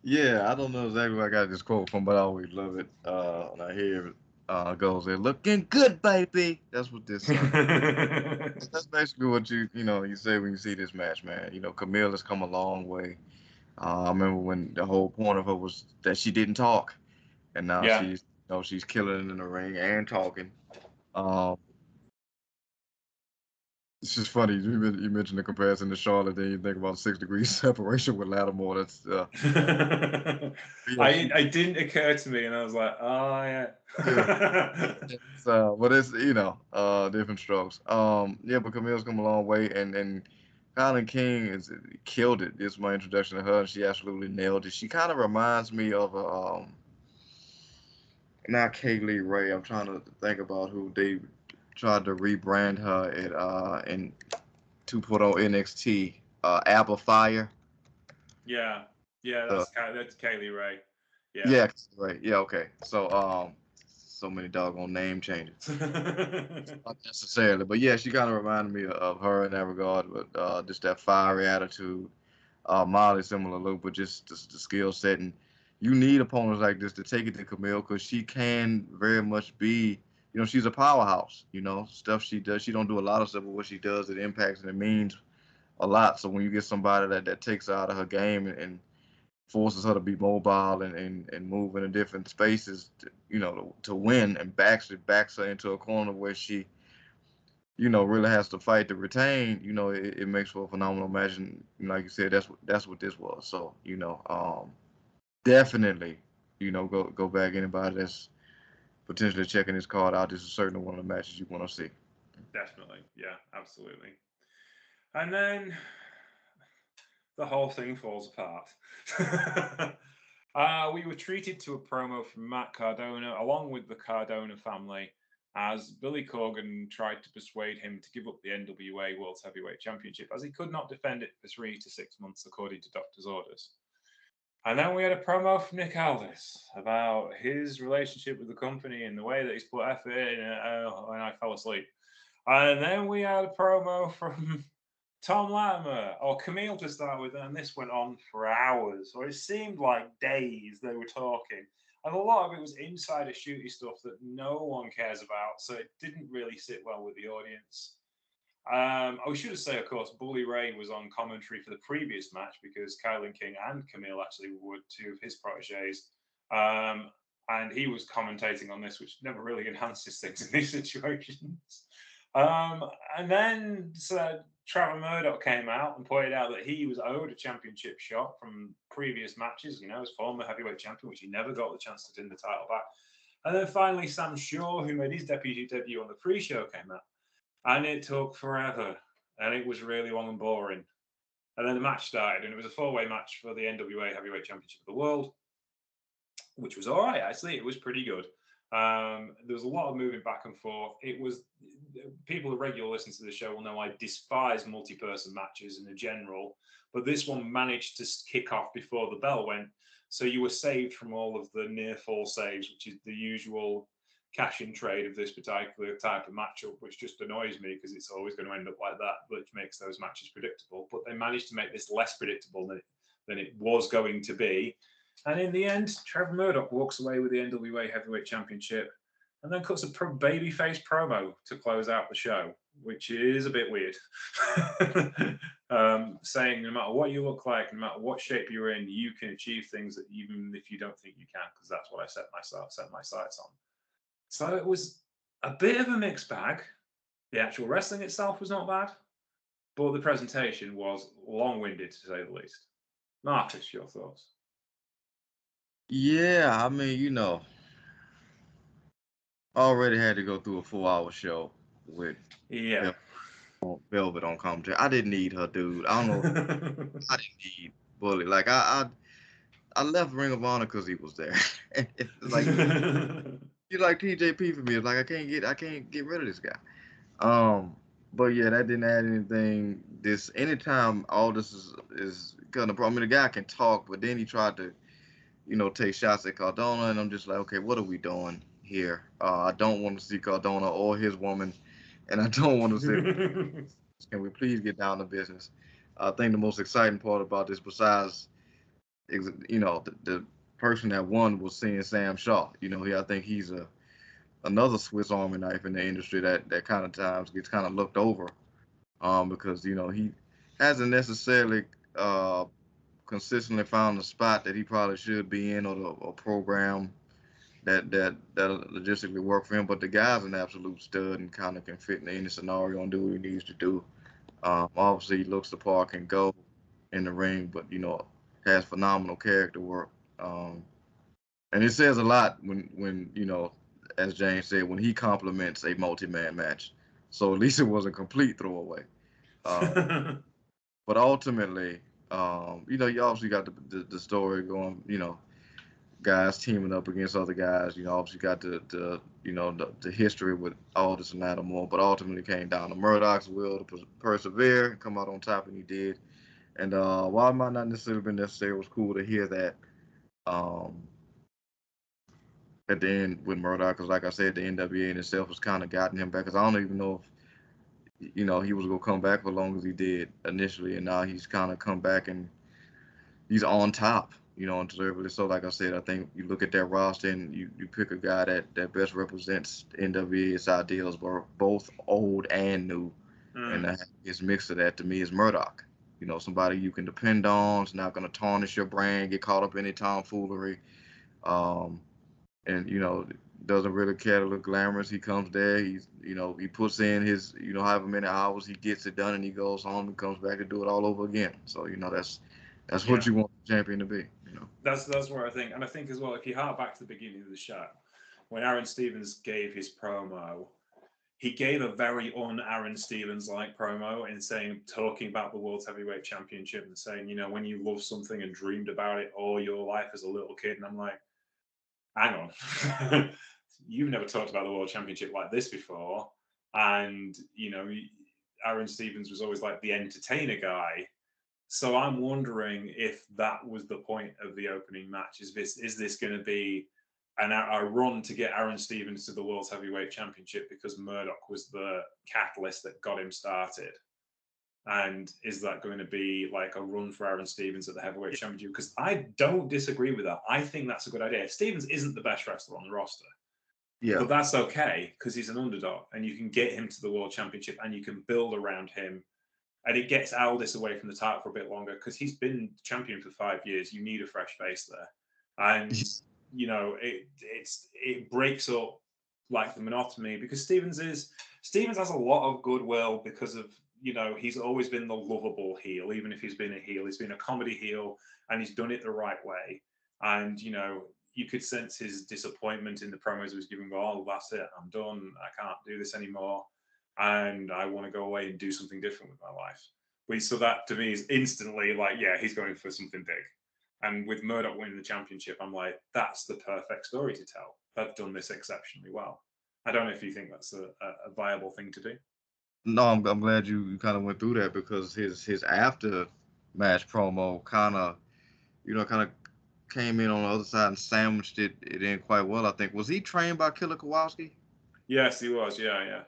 Yeah, I don't know exactly where I got this quote from, but I always love it uh, when I hear it uh, goes there looking good, baby. That's what this. Uh, [LAUGHS] that's basically what you you know you say when you see this match, man. You know, Kamille has come a long way. Uh, I remember when the whole point of her was that she didn't talk, and now yeah. she's you know she's killing in the ring and talking. Um, it's just funny. You, mentioned the comparison to Charlotte, then you think about six degrees [LAUGHS] separation with Latimer. That's uh, yeah, [LAUGHS] I I didn't occur to me, and I was like, oh yeah. yeah. [LAUGHS] So, but it's you know, uh, different strokes. Um, yeah, but Kamille's come a long way, and and Kilynn King is killed it. This is my introduction to her, and she absolutely nailed it. She kind of reminds me of a um, not Kay Lee Ray. I'm trying to think about who they tried to rebrand her at uh in 2.0 NXT, uh Alba Fyre. Yeah, yeah, that's uh, that's Kay Lee Ray. Yeah. Yeah, right. Yeah, okay. So um so many doggone name changes. [LAUGHS] Not necessarily, but yeah, she kind of reminded me of her in that regard, but uh, just that fiery attitude. Uh, Molly similar look, but just the, the skill set, and you need opponents like this to take it to Kamille because she can very much be you know, she's a powerhouse. You know, stuff she does. She don't do a lot of stuff, but what she does, it impacts and it means a lot. So when you get somebody that that takes her out of her game and, and forces her to be mobile and, and, and move into different spaces, to, you know, to, to win and backs it backs her into a corner where she, you know, really has to fight to retain. You know, it, it makes for a phenomenal match. And like you said, that's what that's what this was. So you know, um, definitely, you know, go go back anybody that's potentially checking this card out. This is certainly one of the matches you want to see. Definitely, yeah, absolutely. And then the whole thing falls apart. [LAUGHS] uh, we were treated to a promo from Matt Cardona, along with the Cardona family, as Billy Corgan tried to persuade him to give up the NWA World Heavyweight Championship, as he could not defend it for three to six months, according to doctor's orders. And then we had a promo from Nick Aldis about his relationship with the company and the way that he's put effort in, uh, and I fell asleep. And then we had a promo [LAUGHS] from Tom Latimer or Kamille to start with, and this went on for hours, or it seemed like days they were talking. And a lot of it was insider shooty stuff that no one cares about, so it didn't really sit well with the audience. Um, I should say, of course, Bully Ray was on commentary for the previous match because Kilynn King and Kamille actually were two of his proteges. Um, and he was commentating on this, which never really [LAUGHS] enhances things in these situations. Um, and then so Trevor Murdoch came out and pointed out that he was owed a championship shot from previous matches, you know, as former heavyweight champion, which he never got the chance to win the title back. And then finally, Sam Shaw, who made his debut debut on the pre-show, came out and it took forever, and it was really long and boring. And then the match started, and it was a four-way match for the NWA Heavyweight Championship of the World, which was all right. Actually, it was pretty good. Um, there was a lot of moving back and forth. It was people who regularly listen to the show will know I despise multi-person matches in the general, but this one managed to kick off before the bell went. So you were saved from all of the near fall saves, which is the usual cash in trade of this particular type of matchup, which just annoys me because it's always going to end up like that, which makes those matches predictable. But they managed to make this less predictable than it, than it was going to be. And in the end, Trevor Murdoch walks away with the NWA Heavyweight Championship and then cuts a pro- babyface promo to close out the show, which is a bit weird. [LAUGHS] um, saying no matter what you look like, no matter what shape you're in, you can achieve things that even if you don't think you can, because that's what I set myself set my sights on. So it was a bit of a mixed bag. The actual wrestling itself was not bad, but the presentation was long winded to say the least. Marcus, your thoughts? Yeah, I mean, you know, already had to go through a four hour show with yeah. Velvet on commentary. I didn't need her, dude. I don't know. I [LAUGHS] didn't need Bully. Like I, I, I left Ring of Honor because he was there. [LAUGHS] like [LAUGHS] you like TJP for me. It's like I can't get I can't get rid of this guy. Um, but yeah, that didn't add anything. This anytime all this is is gonna. I mean, the guy can talk, but then he tried to, you know, take shots at Cardona, and I'm just like, okay, what are we doing here? Uh, I don't want to see Cardona or his woman, and I don't want to see. [LAUGHS] can we please get down to business? I think the most exciting part about this, besides, you know, the, the person that won was seeing Sam Shaw. You know, he I think he's a another Swiss Army knife in the industry that that kind of times gets kind of looked over, um, because you know he hasn't necessarily uh, consistently found the spot that he probably should be in or the or program that that that logistically work for him. But the guy's an absolute stud and kind of can fit in any scenario and do what he needs to do. Um, obviously, he looks the part, can go in the ring, but you know has phenomenal character work. Um, and it says a lot when when you know, as James said, when he compliments a multi-man match. So at least it was a complete throwaway. Um, [LAUGHS] but ultimately, um, you know, you obviously got the, the, the story going. You know, guys teaming up against other guys. You know, obviously got the, the you know the, the history with all this and that and more. But ultimately came down to Murdoch's will to persevere and come out on top, and he did. And uh, while it might not necessarily been necessary, it was cool to hear that um, at the end with Murdoch, because like I said, the NWA in itself was kind of gotten him back. Because I don't even know if you know he was gonna come back for long as he did initially, and now he's kind of come back and he's on top. you know, undeservedly so. Like I said, I think you look at that roster and you, you pick a guy that, that best represents NWA's ideals, both old and new. Mm. And his mix of that to me is Murdoch. You know, somebody you can depend on. It's not going to tarnish your brand, get caught up in any tomfoolery. Um, and, you know, doesn't really care to look glamorous. He comes there, he's, you know, he puts in his, you know, however many hours, he gets it done and he goes home and comes back to do it all over again. So, you know, that's, that's what yeah. you want the champion to be. You know, that's that's where I think, and I think as well. If you hark back to the beginning of the show, when Aron Stevens gave his promo, he gave a very un-Aron Stevens like promo in saying, talking about the World Heavyweight Championship and saying, you know, when you love something and dreamed about it all your life as a little kid. And I'm like, hang on, [LAUGHS] you've never talked about the World Championship like this before. And, you know, Aron Stevens was always like the entertainer guy. So I'm wondering if that was the point of the opening match. Is this is this going to be an a run to get Aron Stevens to the World Heavyweight Championship because Murdoch was the catalyst that got him started? And is that going to be like a run for Aron Stevens at the heavyweight championship? Because I don't disagree with that. I think that's a good idea. Stevens isn't the best wrestler on the roster. Yeah. But that's okay because he's an underdog and you can get him to the world championship and you can build around him and it gets Aldis away from the title for a bit longer because he's been champion for five years. You need a fresh face there, and you know it it's it breaks up like the monotony because Stevens is Stevens has a lot of goodwill because of you know he's always been the lovable heel, even if he's been a heel, he's been a comedy heel, and he's done it the right way. And you know you could sense his disappointment in the promos he was giving. Oh, that's it, I'm done. I can't do this anymore and I want to go away and do something different with my life. But so that to me is instantly like, yeah, he's going for something big. And with Murdoch winning the championship, I'm like, that's the perfect story to tell. They've done this exceptionally well. I don't know if you think that's a, a viable thing to do. No, I'm, I'm glad you, you kind of went through that because his his after match promo kind of, you know, kind of came in on the other side and sandwiched it, it in quite well. I think was he trained by Killer Kowalski? Yes, he was. Yeah, yeah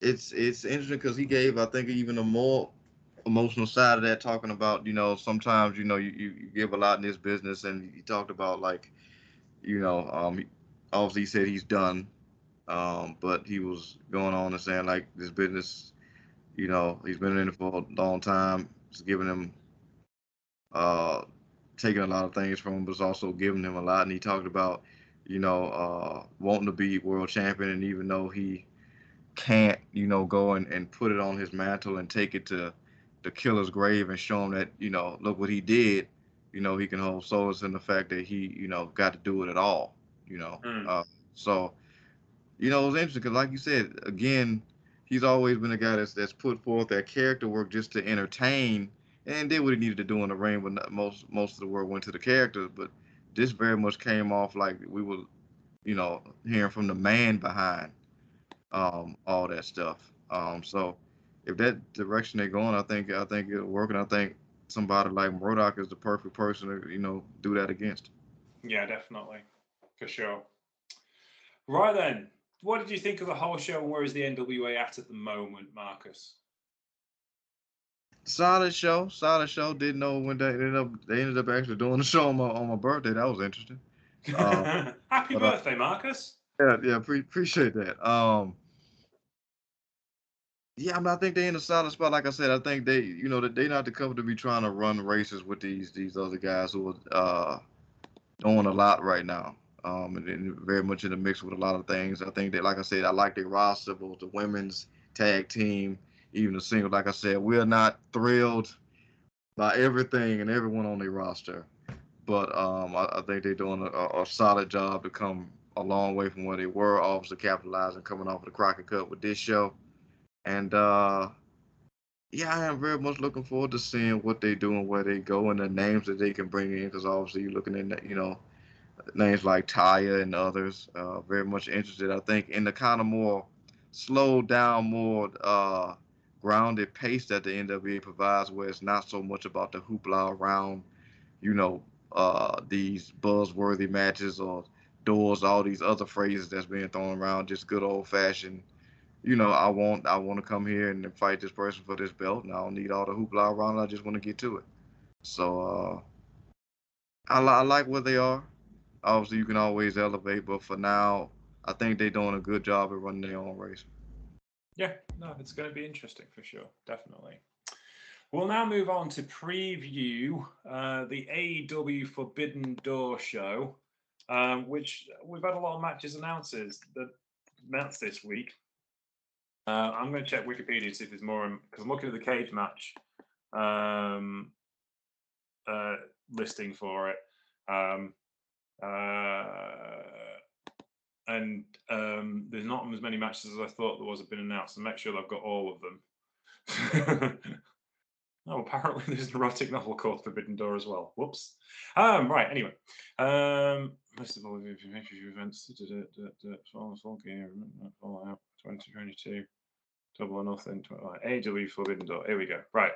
it's it's interesting because he gave I think even a more emotional side of that, talking about you know sometimes you know you, you, give a lot in this business, and he talked about like you know um obviously he said he's done, um but he was going on and saying like this business, you know he's been in it for a long time. It's giving him uh taking a lot of things from him, but it's also giving him a lot. And he talked about you know uh wanting to be world champion, and even though he can't, you know, go and, and put it on his mantle and take it to the killer's grave and show him that, you know, look what he did, you know, he can hold solace in the fact that he, you know, got to do it at all, you know. Mm. Uh, so, you know, it was interesting because, like you said, again, he's always been a guy that's that's put forth that character work just to entertain and did what he needed to do in the ring. But most most of the work went to the characters. But this very much came off like we were, you know, hearing from the man behind um, all that stuff. Um, so if that direction they're going, I think I think it'll work, and I think somebody like Murdoch is the perfect person to you know do that against. Yeah, definitely, for sure. Right then, what did you think of the whole show, and where is the NWA at at the moment, Marcus? Solid show, solid show. Didn't know when they ended up they ended up actually doing the show on my on my birthday. That was interesting. [LAUGHS] Um, Happy birthday, uh, Marcus. Yeah, yeah, pre- appreciate that. Um, yeah, I mean, I think they're in a solid spot. Like I said, I think they, you know, they not the company to be trying to run races with these these other guys who are uh, doing a lot right now. Um, and, and, very much in the mix with a lot of things. I think that, like I said, I like their roster, both the women's tag team, even the single. Like I said, we are not thrilled by everything and everyone on their roster, but um, I, I, think they're doing a, a, solid job to come a long way from where they were, obviously capitalizing coming off of the Crockett Cup with this show. And uh, yeah, I am very much looking forward to seeing what they do and where they go and the names that they can bring in because obviously you're looking at you know names like Taya and others. Uh, very much interested. I think in the kind of more slowed down, more uh, grounded pace that the NWA provides, where it's not so much about the hoopla around, you know, uh, these buzzworthy matches or doors, all these other phrases that's being thrown around, just good old fashioned. You know, I want I want to come here and fight this person for this belt, and I don't need all the hoopla around. It, I just want to get to it. So uh, I, li- I like where they are. Obviously, you can always elevate, but for now, I think they're doing a good job at running their own race. Yeah, no, it's going to be interesting for sure, definitely. We'll now move on to preview uh, the AEW Forbidden Door show, um, which we've had a lot of matches announces that announced this week. Uh, I'm going to check Wikipedia to see if there's more because I'm looking at the cage match um, uh, listing for it. Um, uh, and um, there's not as many matches as I thought there was have been announced. So make sure I've got all of them. [LAUGHS] oh, apparently there's an erotic novel called Forbidden Door as well. Whoops. Um, right. Anyway, um, list of all the events. Fallout 2022. Double or nothing. AEW Forbidden Door. Here we go. Right.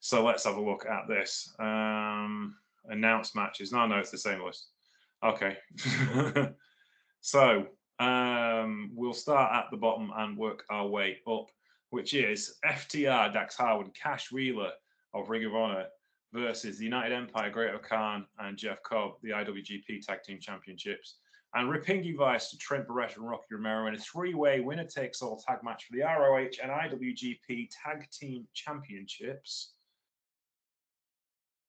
So let's have a look at this. Um, announced matches. No, no, it's the same list. Okay. [LAUGHS] so um, we'll start at the bottom and work our way up, which is FTR, Dax Harwood, Cash Wheeler of Ring of Honor versus the United Empire, Great-O-Khan, and Jeff Cobb, the IWGP Tag Team Championships. And Roppongi Vice to Trent Beretta and Rocky Romero in a three-way winner-takes-all tag match for the ROH and IWGP Tag Team Championships.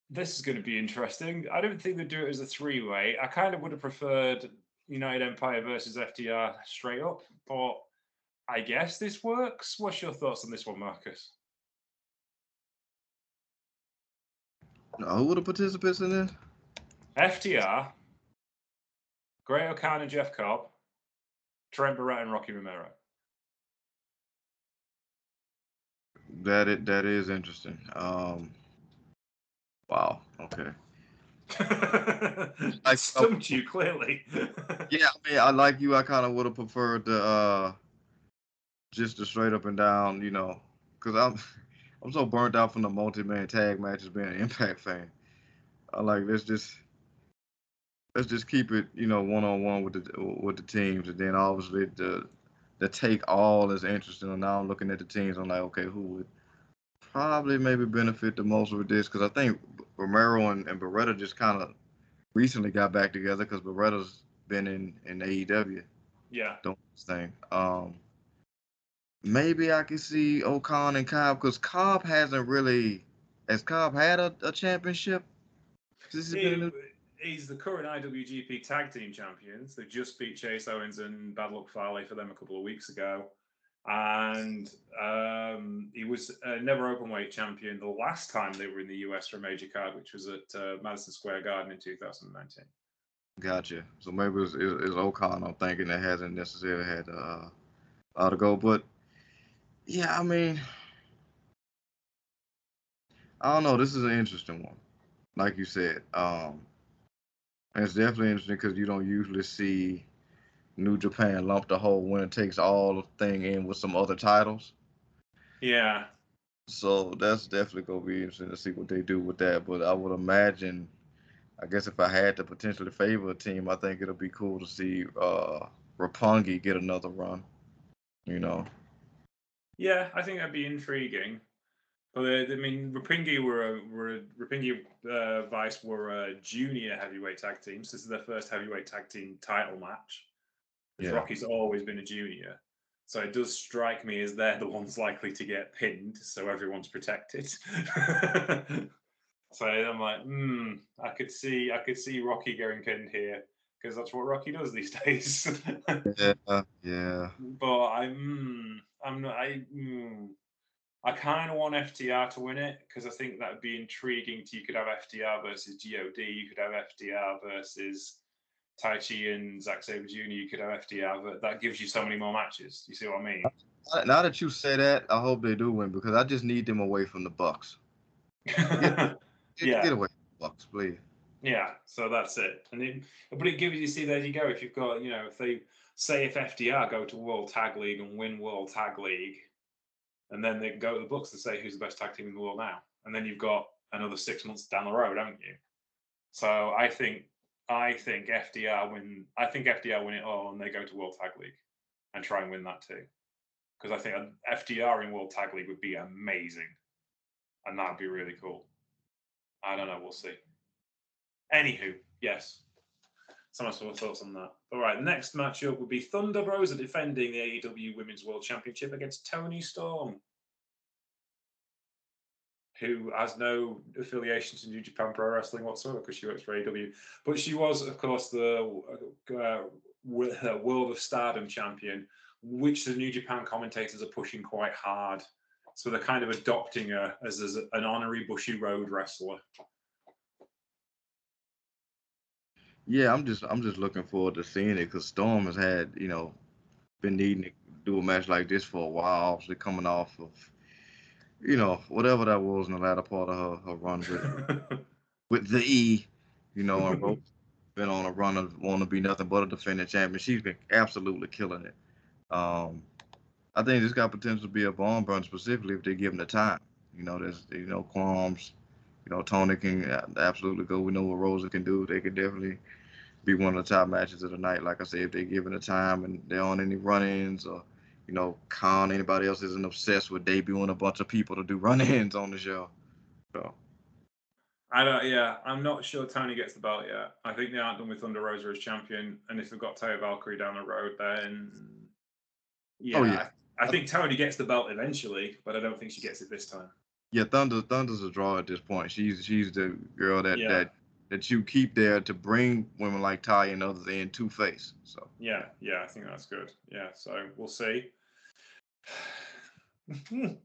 This is going to be interesting. I don't think they do it as a three-way. I kind of would have preferred United Empire versus FTR straight up, but I guess this works. What's your thoughts on this one, Marcus? No, who were the participants in this? FTR, Great-O-Khan and Jeff Cobb, Trent Beretta and Rocky Romero. That it that is interesting. Um, wow. Okay. [LAUGHS] I stumped you clearly. [LAUGHS] yeah, I mean, I like you. I kind of would have preferred the uh, just the straight up and down, you know, because I'm [LAUGHS] I'm so burnt out from the multi-man tag matches being an Impact fan. I like let's just let's just keep it, you know, one on one with the with the teams, and then obviously the the take all is interesting. And now I'm looking at the teams. I'm like, okay, who would probably maybe benefit the most with this? Because I think Romero and, and Beretta just kind of recently got back together because Beretta's been in in AEW. Yeah. don't thing. Um, maybe I could see O-Khan and Cobb because Cobb hasn't really. Has Cobb had a, a championship? He, he's the current IWGP Tag Team Champions. They just beat Chase Owens and Bad Luck Fale for them a couple of weeks ago and um, he was a NEVER Openweight champion the last time they were in the US for a major card, which was at uh, Madison Square Garden in 2019. Gotcha. So maybe it's, it's. I'm thinking that hasn't necessarily had uh, uh, to go, but yeah, I mean, I don't know. This is an interesting one, like you said. Um, it's definitely interesting because you don't usually see New Japan lump the whole winner takes all thing in with some other titles. Yeah. So that's definitely gonna be interesting to see what they do with that. But I would imagine, I guess if I had to potentially favor a team, I think it'll be cool to see uh Roppongi get another run. You know. Yeah, I think that'd be intriguing. But uh, I mean, Roppongi were a, were a, Roppongi uh, Vice were a junior heavyweight tag team. So this is their first heavyweight tag team title match. Yeah. Rocky's always been a junior. So it does strike me as they're [LAUGHS] the ones likely to get pinned, so everyone's protected. [LAUGHS] so I'm like, hmm, I could see, I could see Rocky getting pinned here because that's what Rocky does these [LAUGHS] days. yeah, yeah. But I'm, mm, I'm not, I, mm, I kind of want FTR to win it because I think that would be intriguing. To, you could have FTR versus God. You could have FTR versus Taichi and Zack Sabre Jr. You could have FTR, but that gives you so many more matches. You see what I mean? Now that you say that, I hope they do win because I just need them away from the Bucks. [LAUGHS] Get, get, yeah. get away from the Bucks, please. Yeah, so that's it. And it, but it gives you see there you go. If you've got you know if they say if FTR go to World Tag League and win World Tag League, and then they go to the Bucks and say who's the best tag team in the world now, and then you've got another six months down the road, haven't you? So I think I think FTR win. I think FTR win it all, and they go to World Tag League and try and win that too. Because I think FTR in World Tag League would be amazing, and that'd be really cool. I don't know. We'll see. Anywho, Yes. Some of thoughts on that. All right, next matchup would be Thunder Rosa defending the AEW Women's World Championship against Toni Storm, who has no affiliation to New Japan Pro Wrestling whatsoever because she works for AEW. But she was, of course, the uh, [LAUGHS] World of Stardom champion, which the New Japan commentators are pushing quite hard. So they're kind of adopting her as, as an honorary Bushiroad wrestler. Yeah, I'm just I'm just looking forward to seeing it because Storm has had you know been needing to do a match like this for a while, obviously coming off of you know whatever that was in the latter part of her, her run with [LAUGHS] with the E, you know, and both been on a run of want to be nothing but a defending champion. She's been absolutely killing it. Um, I think this got potential to be a bomb burn specifically if they give him the time. You know, there's you know qualms. You know, Toni can absolutely go. We know what Rosa can do. They could definitely be one of the top matches of the night. Like I said, if they're given the time and they're on any run-ins or, you know, Khan, anybody else isn't obsessed with debuting a bunch of people to do run-ins on the show. So. I don't. Yeah, I'm not sure Toni gets the belt yet. I think they aren't done with Thunder Rosa as champion, and if they've got Taya Valkyrie down the road, then yeah, oh, yeah. I, I think Toni gets the belt eventually, but I don't think she gets it this time. Yeah, Thunder Thunder's a draw at this point. She's she's the girl that yeah. that that you keep there to bring women like Ty and others in to face. So yeah, yeah, I think that's good. Yeah, so we'll see. [LAUGHS]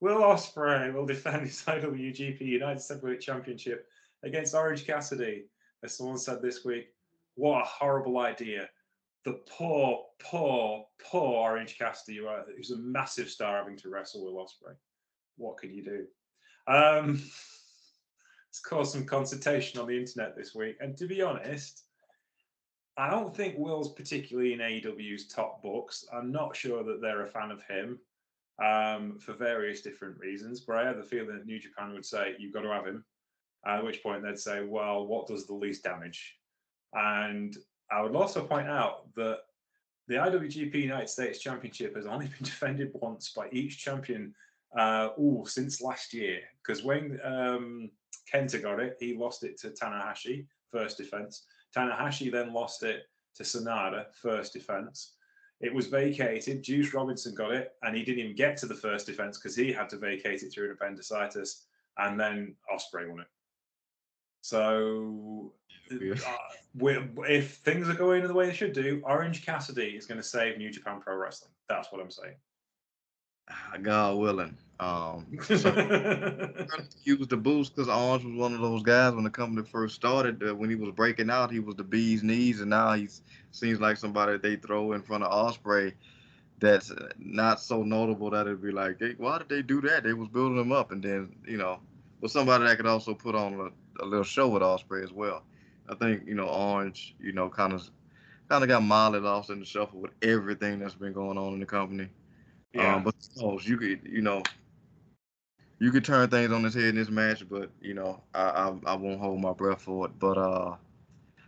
Will Ospreay will defend his IWGP United Heavyweight Championship against Orange Cassidy. As someone said this week, what a horrible idea. The poor, poor, poor Orange Cassidy, who's a massive star having to wrestle Will Ospreay. What can you do? Um, it's caused some consultation on the internet this week. And to be honest, I don't think Will's particularly in AEW's top books. I'm not sure that they're a fan of him um, for various different reasons. But I have the feeling that New Japan would say, you've got to have him. At which point they'd say, well, what does the least damage? And I would also point out that the IWGP United States Championship has only [LAUGHS] been defended once by each champion uh, ooh, since last year. Because when um, Kenta got it. He lost it to Tanahashi, first defense. Tanahashi then lost it to Sanada, first defense. It was vacated. Juice Robinson got it, and he didn't even get to the first defense because he had to vacate it through an appendicitis, and then Ospreay won it. So, uh, if things are going the way they should do, Orange Cassidy is going to save New Japan Pro Wrestling. That's what I'm saying. God willing. Um, [LAUGHS] so use the boost because Orange was one of those guys when the company first started. Uh, when he was breaking out, he was the bee's knees, and now he seems like somebody they throw in front of Ospreay. That's uh, not so notable that it'd be like, hey, why did they do that? They was building him up, and then you know, but somebody that could also put on a, a little show with Ospreay as well. I think you know Orange, you know, kind of kind of got mildly lost in the shuffle with everything that's been going on in the company. Yeah. Um, but you could, you know, you could turn things on his head in this match, but you know, I, I, I won't hold my breath for it. But uh,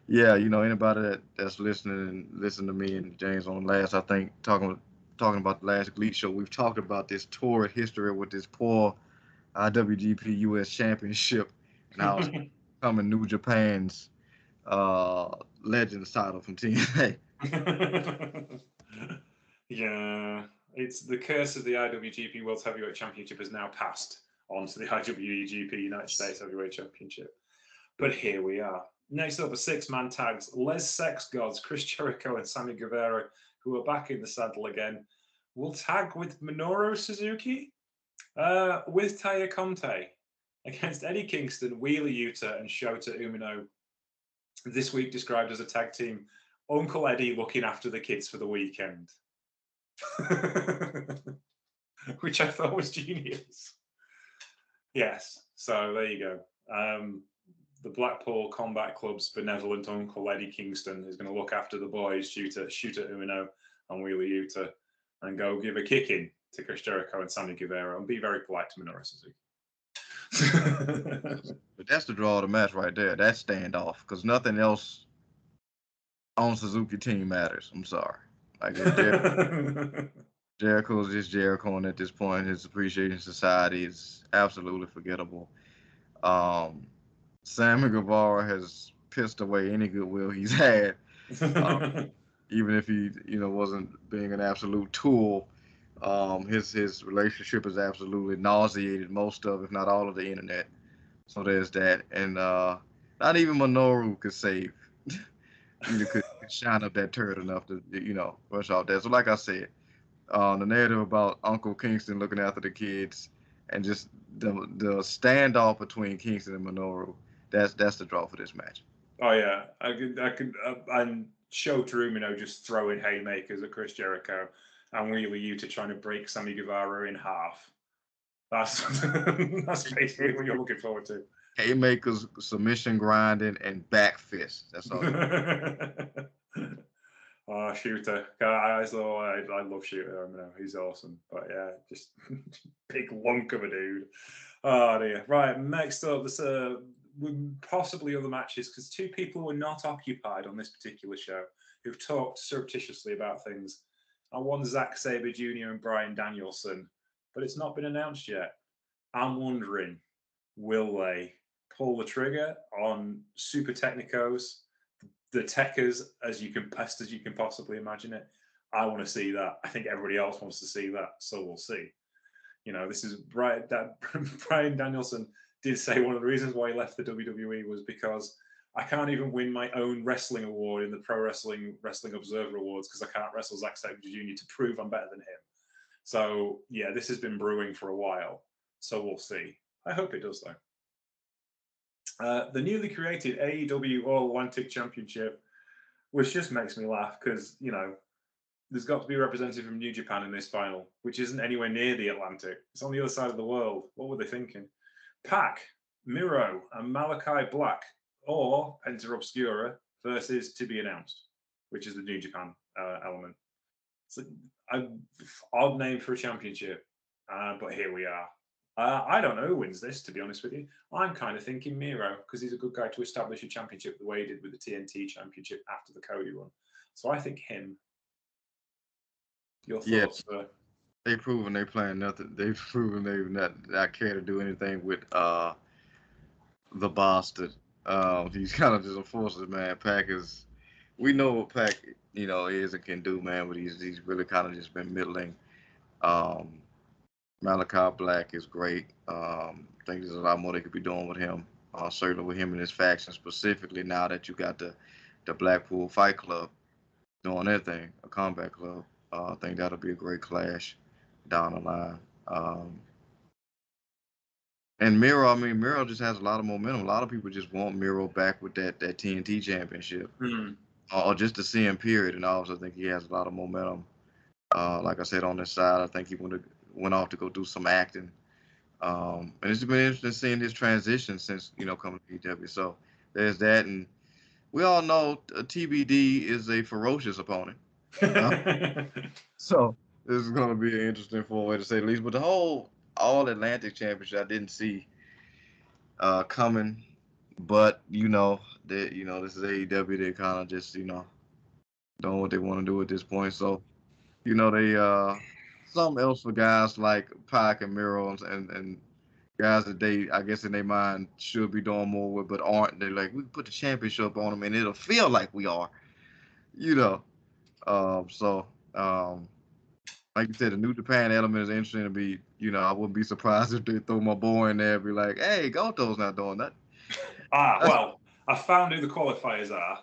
yeah, you know, anybody that, that's listening and listen to me and James on last, I think talking talking about the last GLEAT show, we've talked about this torrid history with this poor IWGP US Championship, and I was [LAUGHS] coming New Japan's uh Legends title from TNA. [LAUGHS] yeah, it's the curse of the IWGP World Heavyweight Championship has now passed on to the [LAUGHS] IWGP United States Heavyweight Championship. But here we are. Next up are six man tags Les Sex Gods, Chris Jericho, and Sammy Guevara, who are back in the saddle again, will tag with Minoru Suzuki, uh, with Taya Conti against Eddie Kingston, Wheeler Yuta, and Shota Umino. This week described as a tag team, Uncle Eddie looking after the kids for the weekend. [LAUGHS] which I thought was genius. Yes, so there you go. Um, the Blackpool Combat Club's benevolent uncle Eddie Kingston is going to look after the boys, Shota shoot at Umino and Wheeler Yuta, and go give a kicking to Chris Jericho and Sammy Guevara, and be very polite to Minoru Suzuki. [LAUGHS] but that's the draw of the match right there. That standoff, because nothing else on Suzuki team matters. I'm sorry. Like [LAUGHS] Jericho, Jericho's just Jericho, and at this point, his appreciation society is absolutely forgettable. Um, Sammy Guevara has pissed away any goodwill he's [LAUGHS] had, um, even if he, you know, wasn't being an absolute tool. Um, his his relationship is absolutely nauseated most of, if not all of the internet. So there's that, and uh, not even Minoru could save. [LAUGHS] you could shine up that turd enough to, you know, brush off that. So like I said, uh, the narrative about Uncle Kingston looking after the kids and just the the standoff between Kingston and Minoru. That's that's the draw for this match. Oh yeah, I could I could uh, and Shota Umino just throwing haymakers at Chris Jericho and Wheeler Yuta trying to break Sammy Guevara in half. That's [LAUGHS] that's basically what you're looking forward to. Haymakers, submission grinding, and back fists. That's all. [LAUGHS] [LAUGHS] oh, Shooter. I, I, I love Shooter. I know he's awesome, but yeah, just [LAUGHS] big lunk of a dude. Oh dear. Right, next up, there's uh, possibly other matches because two people were not occupied on this particular show who've talked surreptitiously about things. And one Zack Sabre Jr. and Bryan Danielson, but it's not been announced yet. I'm wondering, will they pull the trigger on Super Technicos, the Techers, as you can best as you can possibly imagine it? I want to see that. I think everybody else wants to see that, so we'll see. You know, this is Bryan, that, [LAUGHS] Bryan Danielson did say one of the reasons why he left the WWE was because I can't even win my own wrestling award in the Pro Wrestling Wrestling Observer Awards because I can't wrestle Zack Sabre Jr. to prove I'm better than him. So yeah, this has been brewing for a while. So we'll see. I hope it does though. Uh, the newly created AEW All Atlantic Championship, which just makes me laugh because you know there's got to be a representative from New Japan in this final, which isn't anywhere near the Atlantic. It's on the other side of the world. What were they thinking? Pac, Miro, and Malachi Black, or Penta Oscuro versus to be announced, which is the New Japan uh, element. It's an odd name for a championship, uh, but here we are. Uh, I don't know who wins this, to be honest with you. I'm kind of thinking Miro because he's a good guy to establish a championship the way he did with the TNT championship after the Cody run. So I think him. Your thoughts, yeah they've proven they playing nothing. They've [LAUGHS] proven they've not not care to do anything with uh the bastard. Um, [LAUGHS] he's kind of just a forces man. Pac is, we know what Pac you know is and can do, man. But he's he's really kind of just been middling. Um, Malachi Black is great. Um, I think there's a lot more they could be doing with him. Uh, certainly with him and his faction specifically. Now that you got the the Blackpool Fight Club doing their thing, a combat club. Uh, I think that'll be a great clash down the line. Um, and Miro, I mean, Miro just has a lot of momentum. A lot of people just want Miro back with that that TNT championship, mm-hmm. or just to see him. Period. And I also think he has a lot of momentum. Uh, like I said on this side, I think he went to, went off to go do some acting. Um, and it's been interesting seeing his transition since you know coming to EW. So there's that, and we all know TBD is a ferocious opponent. Uh, [LAUGHS] so this is going to be an interesting four way to say the least. But the whole All Atlantic Championship, I didn't see uh, coming. But you know, that you know, this is AEW. They kind of just you know doing what they want to do at this point. So you know, they uh something else for guys like Pac and Miro and and guys that they I guess in their mind should be doing more with, but aren't. They like we put the championship on them, and it'll feel like we are. You know. Um, so um, like you said, the New Japan element is interesting to be. You know, I wouldn't be surprised [LAUGHS] if they throw my boy in there and be like, "Hey, Goto's not doing that." ah, well, I found who the qualifiers are.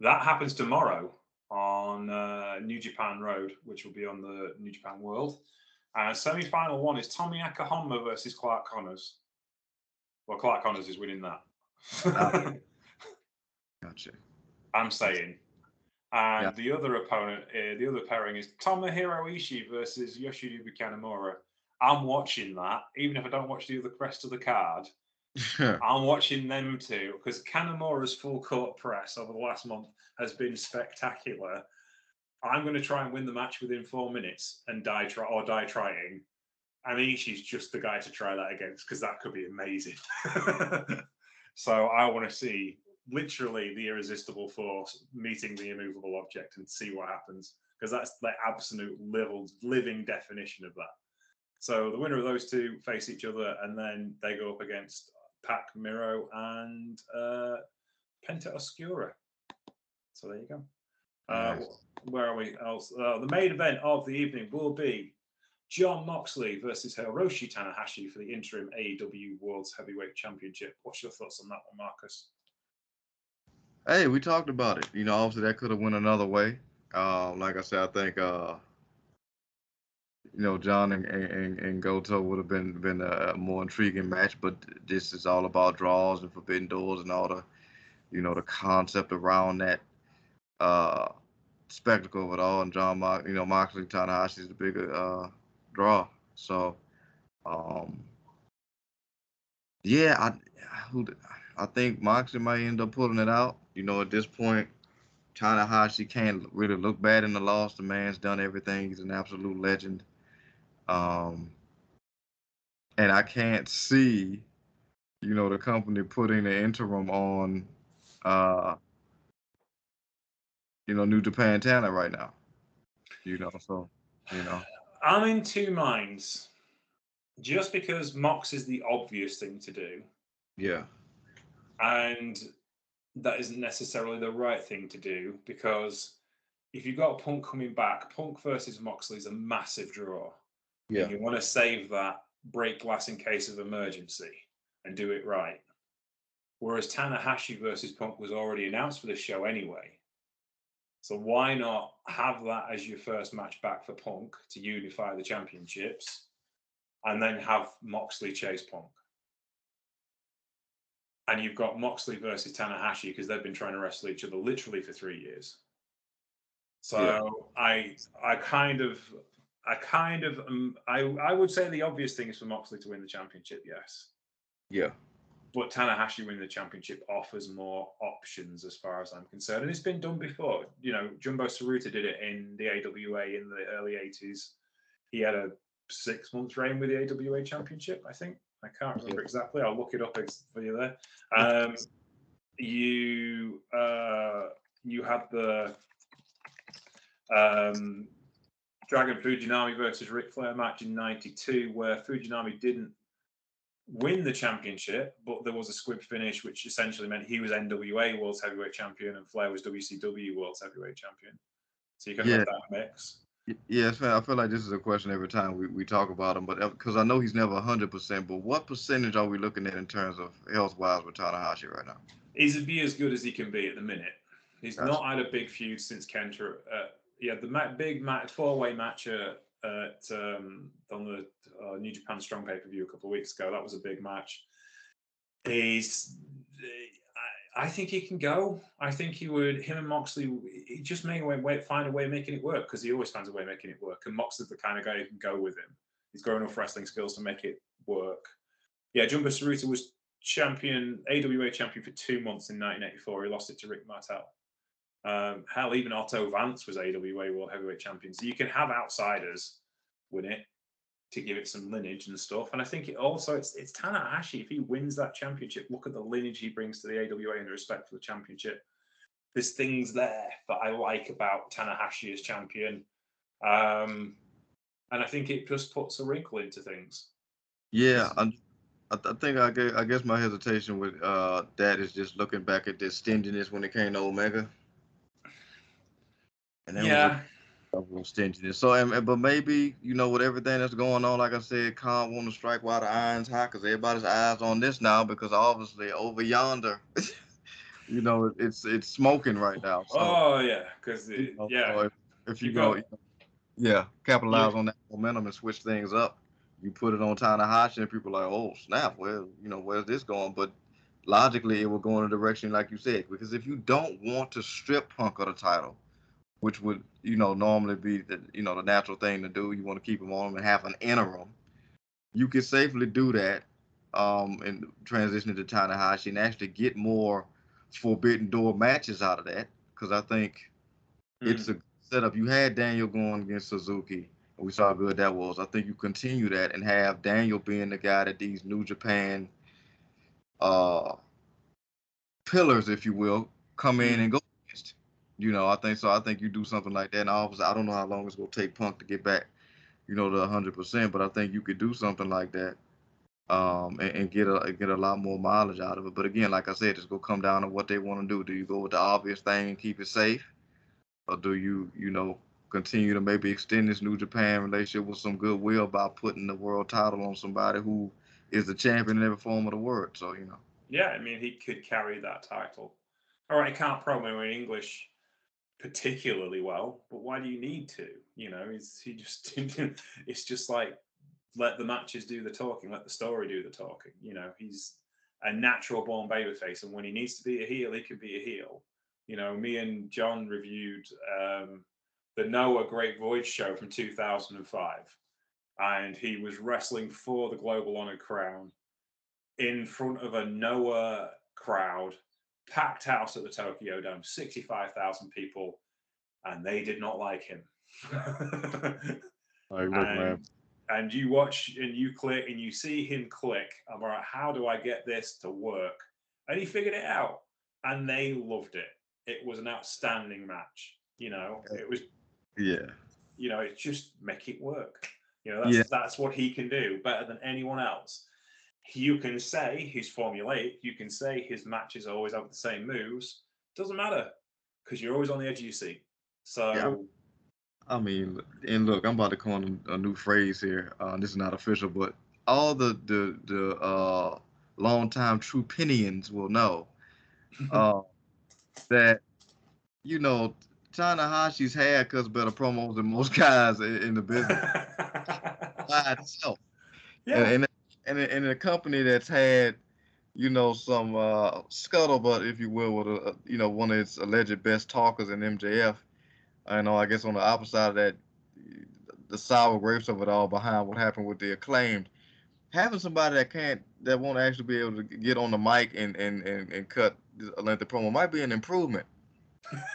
That happens tomorrow on uh, New Japan Road, which will be on the New Japan World. And semi-final one is Tommy Honma versus Clark Connors. Well, Clark Connors is winning that. [LAUGHS] Gotcha. I'm saying and yeah. the other opponent, uh, the other pairing is Tomohiro Ishii versus Yoshinobu Kanemaru. I'm watching that, even if I don't watch the other rest of the card. [LAUGHS] I'm watching them too because Kanemaru's full court press over the last month has been spectacular. I'm going to try and win the match within four minutes and die try or die trying. And Ishii's just the guy to try that against because that could be amazing. [LAUGHS] so I want to see literally the irresistible force meeting the immovable object and see what happens because that's the absolute level living definition of that. So the winner of those two face each other, and then they go up against Pac Miro and uh, Penta Oscuro. So there you go. Uh, where are we else? Uh, the main event of the evening will be Jon Moxley versus Hiroshi Tanahashi for the interim AEW World's Heavyweight Championship. What's your thoughts on that one, Marcus? Hey, we talked about it. You know, obviously that could have went another way. Uh, like I said, I think uh, you know Jon and, and, and Goto would have been been a more intriguing match, but this is all about draws and forbidden doors and all the you know the concept around that uh, spectacle of it all. And Jon, Mox, you know, Moxley Tanahashi is the bigger uh, draw. So, um, yeah, I I think Moxley might end up pulling it out. You know, at this point, Tanahashi can't really look bad in the loss. The man's done everything. He's an absolute legend. Um, and I can't see, you know, the company putting the interim on, uh, you know, New Japan Tana right now. You know, so you know. I'm in two minds. Just because Mox is the obvious thing to do. Yeah. And that isn't necessarily the right thing to do because if you've got Punk coming back, Punk versus Moxley is a massive draw. Yeah. And you want to save that, break glass in case of emergency, and do it right. Whereas Tanahashi versus Punk was already announced for the show anyway. So why not have that as your first match back for Punk to unify the championships, and then have Moxley chase Punk? And you've got Moxley versus Tanahashi because they've been trying to wrestle each other literally for three years. So yeah. I I kind of I kind of um, I I would say the obvious thing is for Moxley to win the championship. Yes. Yeah. But Tanahashi winning the championship offers more options as far as I'm concerned, and it's been done before. You know, Jumbo Tsuruta did it in the AWA in the early '80s. He had a six month reign with the AWA championship, I think. I can't remember exactly. I'll look it up for you there. Um, you uh, you had the um, Dragon Fujinami versus Ric Flair match in '92, where Fujinami didn't win the championship, but there was a squib finish, which essentially meant he was NWA World Heavyweight Champion and Flair was WCW World Heavyweight Champion. So you can yeah. have that mix. Yeah, I feel like this is a question every time we, we talk about him, but because uh, I know he's never 100%, but what percentage are we looking at in terms of health wise with Tanahashi right now? He's be as good as he can be at the minute. He's gotcha. not had a big feud since Kenta. Uh, yeah, the big match, four way match at, um, on the uh, New Japan Strong pay per view a couple of weeks ago. That was a big match. He's, I, think he can go. I think he would. Him and Moxley, he just a way, find a way of making it work because he always finds a way of making it work. And Moxley's the kind of guy who can go with him. He's got enough wrestling skills to make it work. Yeah, Jumbo Tsuruta was champion, AWA champion for two months in 1984. He lost it to Rick Martel. Um, hell, even Otto Wanz was AWA World Heavyweight Champion. So you can have outsiders win it to give it some lineage and stuff. And I think it also it's it's Tanahashi. If he wins that championship, look at the lineage he brings to the AWA and the respect for the championship. There's things there that I like about Tanahashi as champion. Um, and I think it just puts a wrinkle into things. Yeah, I, I think I guess, I guess my hesitation with uh, that is just looking back at this stinginess when it came to Omega. And then yeah. Was stinginess. So, and, but maybe you know with everything that's going on, like I said, Khan want to strike while the iron's hot because everybody's eyes on this now because obviously over yonder, [LAUGHS] you know, it's it's smoking right now. So, oh yeah, because you know, yeah, so if, if, you, you go, go, yeah, capitalize yeah. on that momentum and switch things up. You put it on Tanahashi, and people are like, oh snap, well, you know, where's this going? But logically, it will go in a direction like you said, because if you don't want to strip Punk of the title which would you know normally be the you know the natural thing to do. You want to keep him on and have an interim. You can safely do that um, and transition to Tanahashi and actually get more Forbidden Door matches out of that because I think mm-hmm. it's a setup. You had Daniel going against Suzuki. And we saw how good that was. I think you continue that and have Daniel being the guy that these New Japan uh, pillars, if you will, come in mm-hmm. and go you know, I think so. I think you do something like that. And obviously, I don't know how long it's gonna take Punk to get back, you know, to hundred percent. But I think you could do something like that, um, and, and, get a get a lot more mileage out of it. But again, like I said, it's gonna come down to what they want to do. Do you go with the obvious thing and keep it safe, or do you you know continue to maybe extend this New Japan relationship with some goodwill by putting the world title on somebody who is the champion in every form of the word? So you know. Yeah, I mean he could carry that title. All right, he can't promo in English particularly well, but why do you need to? You know, he's he just [LAUGHS] it's just like let the matches do the talking, let the story do the talking. You know, he's a natural born babyface, and when he needs to be a heel, he can be a heel. You know, me and John reviewed um, the Noah Great Voyage show from 2005, and he was wrestling for the Global Honor Crown in front of a Noah crowd, packed house at the Tokyo Dome, 65,000 people, and they did not like him. [LAUGHS] man and you watch and you click and you see him click. I'm like, How do I get this to work? And he figured it out, and they loved it. It was an outstanding match. You know, it was. Yeah. You know, it's just make it work. You know, that's yeah. that's what he can do better than anyone else. You can say he's formulaic. You can say his matches always have the same moves. Doesn't matter because you're always on the edge of your seat. So. Yeah I mean, and look, I'm about to coin a new phrase here. Uh, this is not official, but all the the the uh, longtime true pinions will know [LAUGHS] uh, that you know Tanahashi's had cause better promos than most [LAUGHS] guys in, in the business [LAUGHS] by itself. Yeah. And, and, and in a company that's had you know some uh, scuttlebutt, if you will, with a, you know one of its alleged best talkers in MJF I know. I guess on the opposite side of that, the sour grapes of it all behind what happened with the acclaimed, having somebody that can't that won't actually be able to get on the mic and and and, and cut a length of promo might be an improvement. [LAUGHS]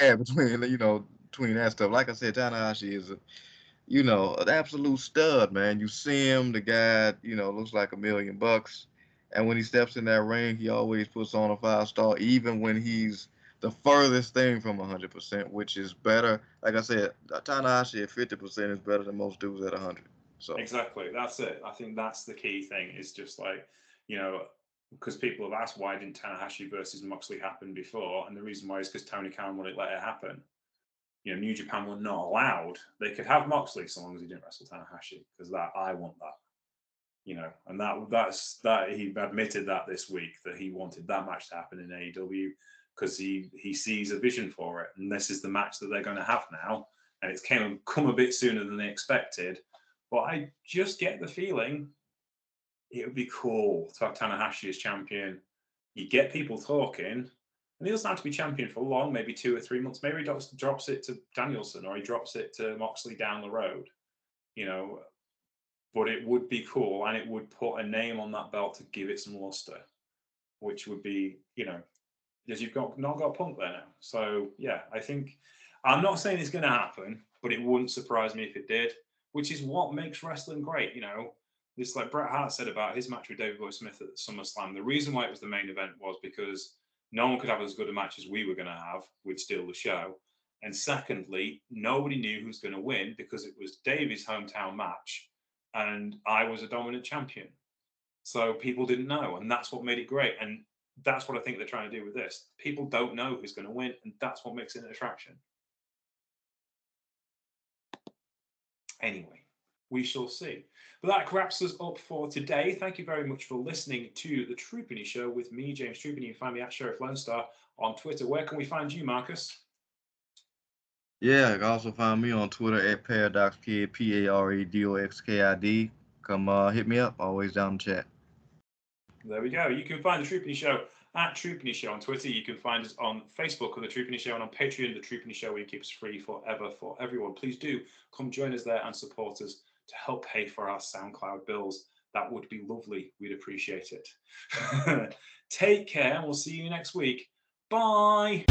yeah, between you know between that stuff. Like I said, Tanahashi is a you know an absolute stud, man. You see him, the guy you know looks like a million bucks, and when he steps in that ring, he always puts on a five star, even when he's the furthest thing from 100%, which is better. Like I said, Tanahashi at 50% is better than most dudes at 100. So exactly, that's it. I think that's the key thing. Is just like you know, because people have asked why didn't Tanahashi versus Moxley happen before, and the reason why is because Tony Khan wouldn't let it happen. You know, New Japan were not allowed. They could have Moxley so long as he didn't wrestle Tanahashi, because that I want that. You know, and that that's that he admitted that this week that he wanted that match to happen in AEW because he he sees a vision for it, and this is the match that they're going to have now, and it's came come a bit sooner than they expected. But I just get the feeling it would be cool to have Tanahashi as champion. You get people talking, and he doesn't have to be champion for long, maybe two or three months. Maybe he drops, it to Danielson or he drops it to Moxley down the road, you know. But it would be cool, and it would put a name on that belt to give it some luster, which would be, you know, because you've got not got Punk there now. So yeah, I think I'm not saying it's going to happen, but it wouldn't surprise me if it did. Which is what makes wrestling great. You know, this like Bret Hart said about his match with Davey Boy Smith at SummerSlam. The reason why it was the main event was because no one could have as good a match as we were going to have. We'd steal the show. And secondly, nobody knew who was going to win because it was Davey's hometown match, and I was a dominant champion. So people didn't know, and that's what made it great. And that's what I think they're trying to do with this. People don't know who's going to win, and that's what makes it an attraction. Anyway, we shall see. But that wraps us up for today. Thank you very much for listening to the Troopany Show with me, James Troopany. You can find me at Sheriff Lone Star on Twitter. Where can we find you, Marcus? Yeah, you can also find me on Twitter at Paradox Kid, P A R A D O X K I D. Come uh, hit me up. Always down to chat. There we go. You can find the Troopany Show at Troopany Show on Twitter. You can find us on Facebook with the Troopany Show and on Patreon, the Troopany Show, where you keep us free forever for everyone. Please do come join us there and support us to help pay for our SoundCloud bills. That would be lovely. We'd appreciate it. [LAUGHS] Take care, we'll see you next week. Bye.